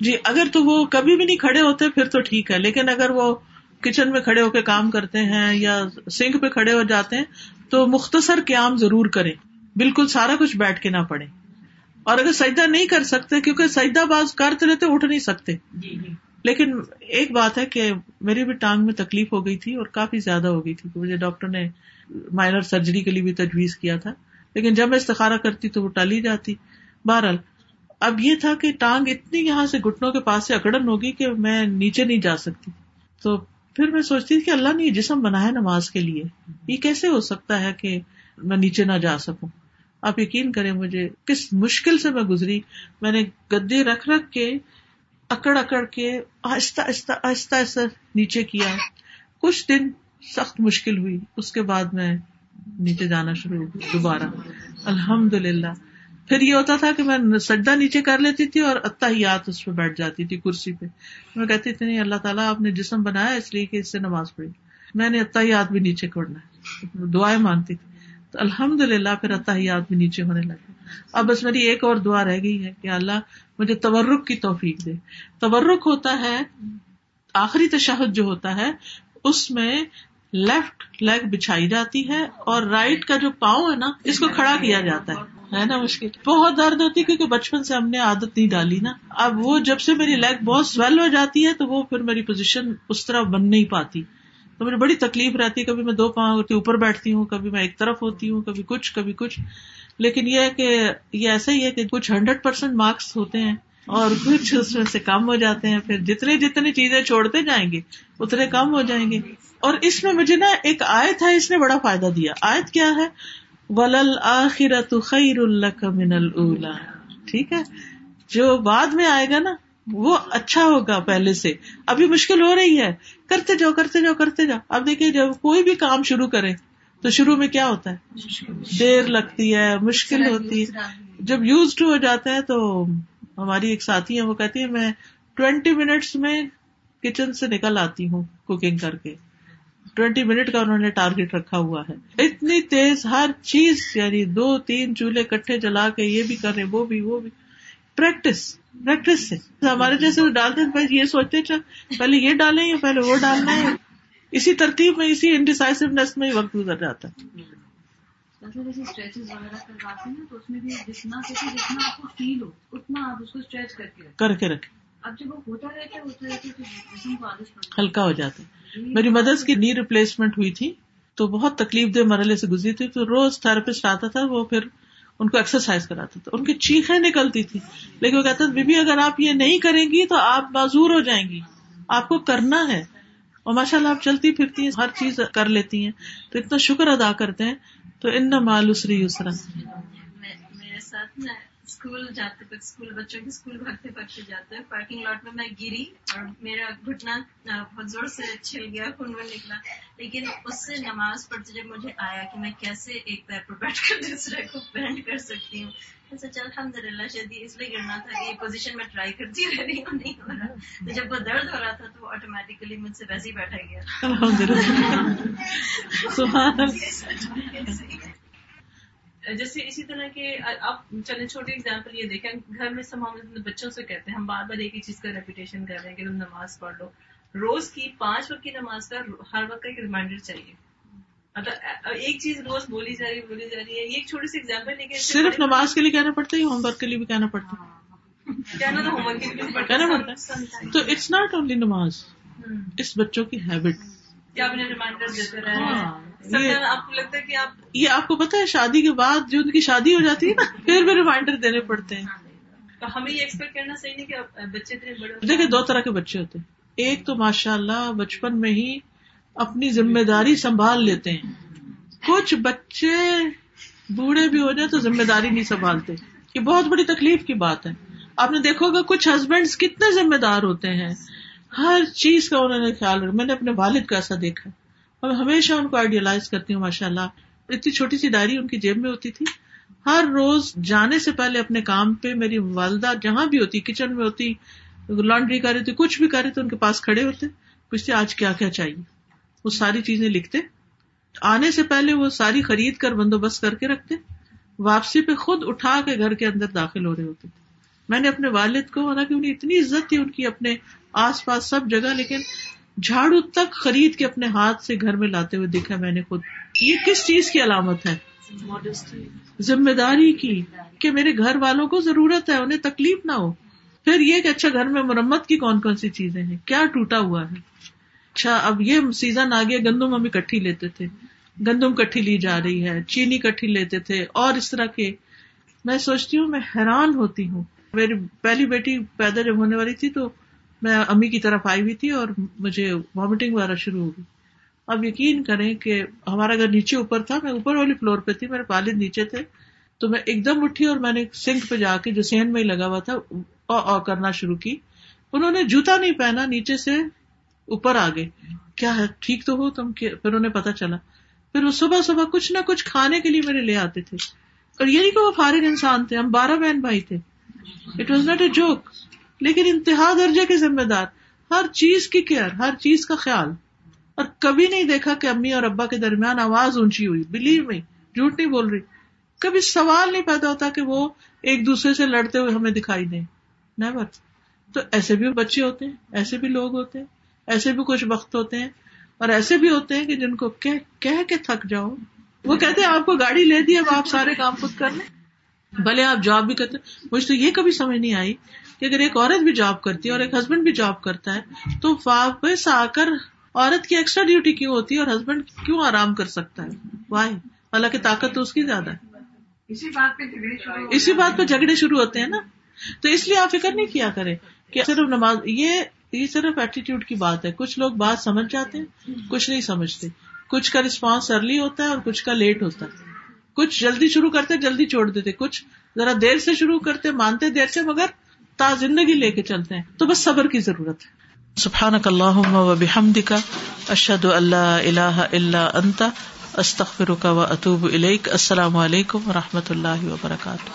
جی اگر تو وہ کبھی بھی نہیں کھڑے ہوتے پھر تو ٹھیک ہے۔ لیکن اگر وہ کچن میں کھڑے ہو کے کام کرتے ہیں یا سنک پہ کھڑے ہو جاتے ہیں تو مختصر قیام ضرور کریں۔ بالکل سارا کچھ بیٹھ کے نہ پڑے اور اگر سجدہ نہیں کر سکتے کیونکہ سجدہ باز کرتے رہتے اٹھ نہیں سکتے۔ جی،, جی لیکن ایک بات ہے کہ میری بھی ٹانگ میں تکلیف ہو گئی تھی اور کافی زیادہ ہو گئی تھی مجھے ڈاکٹر نے مائنر سرجری کے لیے بھی تجویز کیا تھا۔ لیکن جب میں استخارہ کرتی تو وہ ٹالی جاتی۔ بہرحال، اب یہ تھا کہ ٹانگ اتنی یہاں سے گٹنوں کے پاس سے اکڑن ہوگی کہ میں نیچے نہیں جا سکتی۔ تو پھر میں سوچتی کہ اللہ نے یہ جسم بنایا نماز کے لیے۔ یہ کیسے ہو سکتا ہے کہ میں نیچے نہ جا سکوں؟ آپ یقین کریں مجھے کس مشکل سے میں گزری۔ میں نے گدے رکھ رکھ کے اکڑ اکڑ کے آہستہ آہستہ آہستہ آہستہ نیچے کیا۔ کچھ دن سخت مشکل ہوئی۔ اس کے بعد میں نیچے جانا شروع ہو گئی دوبارہ۔ الحمد للہ پھر یہ ہوتا تھا کہ میں سجدہ نیچے کر لیتی تھی اور اتحیات اس پہ بیٹھ جاتی تھی کرسی پہ۔ میں کہتی تھی، نہیں، اللہ تعالیٰ آپ نے جسم بنایا اس لیے کہ اس سے نماز پڑھی۔ میں نے اتحیات بھی نیچے کرنا ہے۔ دعائیں مانگتی تھی۔ تو الحمد للہ پھر اتحیات بھی نیچے ہونے لگا۔ اب بس میری ایک اور دعا رہ گئی ہے کہ اللہ مجھے تورک کی توفیق دے۔ تورک ہوتا ہے، آخری تشہد جو ہوتا ہے، اس میں لیفٹ لیگ بچھائی جاتی ہے اور رائٹ کا جو پاؤں ہے نا، اس کو کھڑا کیا جاتا ہے۔ ہے نا مشکل؟ بہت درد ہوتی ہے کیونکہ بچپن سے ہم نے عادت نہیں ڈالی نا۔ اب وہ جب سے میری لیگ بہت سویل ہو جاتی ہے تو وہ پھر میری پوزیشن اس طرح بن نہیں پاتی۔ تو مجھے بڑی تکلیف رہتی ہے۔ کبھی میں دو پاؤں کے اوپر بیٹھتی ہوں، کبھی میں ایک طرف ہوتی ہوں، کبھی کچھ کبھی کچھ۔ لیکن یہ ہے کہ، یہ ایسا ہی ہے کہ کچھ ہنڈریڈ پرسینٹ مارکس ہوتے ہیں اور کچھ اس میں سے کم ہو جاتے ہیں۔ پھر جتنے جتنی چیزیں چھوڑتے جائیں گے، اتنے کم ہو جائیں گے۔ اور اس میں مجھے نا ایک آیت ہے اس نے بڑا فائدہ دیا۔ آیت کیا ہے؟ ولل آخرت خیر اللہ من الا ٹھیک ہے؟ جو بعد میں آئے گا نا وہ اچھا ہوگا پہلے سے۔ ابھی مشکل ہو رہی ہے۔ کرتے جاؤ کرتے جاؤ کرتے جاؤ۔ اب دیکھیے جب کوئی بھی کام شروع کرے تو شروع میں کیا ہوتا ہے؟ دیر لگتی ہے مشکل ہوتی ہے۔ جب یوزڈ ہو جاتا ہے تو ہماری ایک ساتھی ہے وہ کہتی ہے میں ٹوینٹی منٹس میں کچن سے نکل آتی ہوں کوکنگ کر کے۔ ٹوینٹی منٹ کا انہوں نے ٹارگیٹ رکھا ہوا ہے۔ اتنی تیز ہر چیز یعنی دو تین چولہے کٹھے جلا کے یہ بھی کرے وہ بھی وہ بھی۔ پریکٹس پریکٹس سے ہمارے جیسے وہ ڈالتے ہیں یہ سوچتے چل پہلے یہ ڈالیں یا پہلے وہ ڈالنا ہے۔ اسی ترتیب میں اسی انڈیسائسونیس میں ہی وقت گزر جاتا ہے۔ کر کے رکھے ہلکا ہو جاتا ہے۔ میری مدرس کی نی ریپلیسمنٹ ہوئی تھی تو بہت تکلیف دہ مرحلے سے گزری تھی۔ تو روز تھراپسٹ آتا تھا وہ پھر ان کو ایکسرسائز کراتا تھا۔ ان کی چیخیں نکلتی تھی۔ لیکن وہ کہتا تھا بیبی اگر آپ یہ نہیں کریں گی تو آپ معذور ہو جائیں گی۔ آپ کو کرنا ہے۔ اور ماشاء اللہ آپ چلتی پھرتی ہیں ہر چیز کر لیتی ہیں۔ تو اتنا شکر ادا کرتے ہیں۔ تو ان مال اسری یسرا میرے ساتھ نا اسکول جاتے وقت اسکول بچوں کے اسکول بھاگتے بھاگتے جاتے پارکنگ لاٹ میں میں گری اور میرا گھٹنا بہت زور سے چھل گیا خون میں نکلا۔ لیکن اس سے نماز پڑھتے جب مجھے آیا کہ میں کیسے ایک پیر پر بیٹھ کر دوسرے کو بینڈ کر سکتی ہوں ایسا چل الحمد للہ شاید اس لیے گرنا تھا کہ یہ پوزیشن میں ٹرائی کرتی رہ رہی ہوں نہیں ہو رہا۔ تو جب وہ درد ہو رہا تھا تو وہ آٹومیٹکلی مجھ سے ویسے ہی بیٹھا گیا۔ (laughs) جیسے اسی طرح کے آپ چلیں چھوٹی اگزامپل یہ دیکھیں گھر میں سب ہم بچوں سے کہتے ہیں ہم بار بار ایک ہی چیز کا ریپیٹیشن کر رہے ہیں کہ تم نماز پڑھ لو۔ روز کی پانچ وقت کی نماز کا ہر وقت کا ایک ریمائنڈر چاہیے۔ مطلب، ایک چیز روز بولی جا رہی بولی جا رہی ہے۔ یہ ایک چھوٹی سی ایگزامپل کے صرف نماز کے لیے کہنا پڑتا ہے ہوم ورک کے لیے بھی کہنا پڑتا ہے؟ ہاں۔ کہنا تو ہوم ورک کے لیے پڑتا ہے۔ تو اٹس ناٹ اونلی نماز ہاں۔ اس بچوں کی ہیبٹ ریمائنڈر ہاں۔ آپ کو لگتا ہے آپ یہ آپ کو پتا ہے شادی کے بعد جو ان کی شادی ہو جاتی ہے نا پھر بھی ریمائنڈر دینے پڑتے ہیں۔ ہمیں یہ ایکسپیکٹ کرنا صحیح نہیں کہ بچے اتنے بڑے دیکھیں دو طرح کے بچے ہوتے ہیں۔ ایک تو ماشاء اللہ بچپن میں ہی اپنی ذمہ داری سنبھال لیتے ہیں۔ کچھ بچے بوڑھے بھی ہو جائیں تو ذمہ داری نہیں سنبھالتے۔ یہ بہت بڑی تکلیف کی بات ہے۔ آپ نے دیکھو گا کچھ ہسبینڈ کتنے ذمہ دار ہوتے ہیں۔ ہر چیز کا انہوں نے خیال رکھا۔ میں نے اپنے والد کو ایسا دیکھا۔ اور ہمیشہ ان کو آئیڈیالائز کرتی ہوں ماشاء اللہ اتنی چھوٹی سی ڈائری ان کی جیب میں ہوتی تھی۔ ہر روز جانے سے پہلے اپنے کام پہ میری والدہ جہاں بھی ہوتی، کچن میں ہوتی، لانڈری کر رہی تھی، کچھ بھی کر رہی تھی، ان کے پاس کھڑے ہوتے، پوچھتے، آج کیا کیا چاہیے؟ وہ ساری چیزیں لکھتے۔ آنے سے پہلے وہ ساری خرید کر بندوبست کر کے رکھتے۔ واپسی پہ خود اٹھا کے گھر کے اندر داخل ہو رہے ہوتے۔ تھے میں نے اپنے والد کو ہونا کہ انہیں اتنی عزت تھی، ان کی اپنے آس پاس سب جگہ، لیکن جھاڑو تک خرید کے اپنے ہاتھ سے گھر میں لاتے ہوئے دیکھا میں نے خود۔ یہ کس چیز کی علامت ہے؟ ذمہ داری کی، کہ میرے گھر والوں کو ضرورت ہے، انہیں تکلیف نہ ہو۔ پھر یہ کہ اچھا گھر میں مرمت کی کون کون سی چیزیں ہیں؟ کیا ٹوٹا ہوا ہے؟ اچھا اب یہ سیزن آ گیا، گندم ہم اکٹھی لیتے تھے۔ گندم کٹھی لی جا رہی ہے، چینی کٹھی لیتے تھے، اور اس طرح کے۔ میں سوچتی ہوں، میں حیران ہوتی ہوں۔ میری پہلی بیٹی پیدا جب ہونے والی تھی تو میں امی کی طرف آئی ہوئی تھی اور مجھے وامٹنگ وغیرہ شروع ہو گئی۔ اب یقین کریں کہ ہمارا گھر نیچے اوپر تھا، میں اوپر والی فلور پہ تھی، میرے والد نیچے تھے۔ تو میں ایک دم اٹھی اور میں نے سنک پہ جا کے جو سین میں ہی لگا ہوا تھا او او کرنا شروع کی۔ انہوں نے جوتا نہیں پہنا، نیچے سے اوپر آ گئے کیا ہے، ٹھیک تو ہو تم پھر انہیں پتا چلا۔ پھر وہ صبح صبح کچھ نہ کچھ کھانے کے لیے میرے لے آتے تھے۔ اور یہ نہیں کہ وہ فارغ انسان تھے، ہم بارہ بہن بھائی تھے۔ It was not a joke لیکن انتہا درجے کے ذمہ دار۔ ہر چیز کی کیئر، ہر چیز کا خیال۔ اور کبھی نہیں دیکھا کہ امی اور ابا کے درمیان آواز اونچی ہوئی۔ بلیو میں جھوٹ نہیں بول رہی۔ کبھی سوال نہیں پیدا ہوتا کہ وہ ایک دوسرے سے لڑتے ہوئے ہمیں دکھائی دیں۔ نیور تو ایسے بھی بچے ہوتے ہیں، ایسے بھی لوگ ہوتے ہیں، ایسے بھی کچھ وقت ہوتے ہیں۔ اور ایسے بھی ہوتے ہیں کہ جن کو کہہ کے تھک جاؤ۔ وہ کہتے ہیں، آپ کو گاڑی لے دی، اب آپ سارے کام خود کر لیں۔ بھلے آپ جاب بھی کرتے مجھے تو یہ کبھی سمجھ نہیں آئی کہ اگر ایک عورت بھی جاب کرتی ہے اور ایک ہسبینڈ بھی جاب کرتا ہے تو واپس آ کر عورت کی ایکسٹرا ڈیوٹی کیوں ہوتی ہے اور ہسبینڈ کیوں آرام کر سکتا ہے؟ واہ حالانکہ طاقت تو اس کی زیادہ ہے۔ اسی بات پہ جھگڑے شروع اسی بات پہ جھگڑے شروع ہوتے ہیں نا۔ تو اس لیے آپ فکر نہیں کیا کرے کہ صرف نماز یہ یہ صرف ایٹیٹیوڈ کی بات ہے۔ کچھ لوگ بات سمجھ جاتے ہیں کچھ نہیں سمجھتے۔ کچھ کا رسپانس ارلی ہوتا ہے اور کچھ کا لیٹ ہوتا ہے۔ کچھ جلدی شروع کرتے جلدی چھوڑ دیتے۔ کچھ ذرا دیر سے شروع کرتے مانتے دیر سے مگر تا زندگی لے کے چلتے ہیں۔ تو بس صبر کی ضرورت ہے۔ سبحان اللہ و بحمد کا اشد اللہ اللہ اللہ انتا استخر کا و اطوب السلام علیکم و رحمۃ اللہ وبرکاتہ۔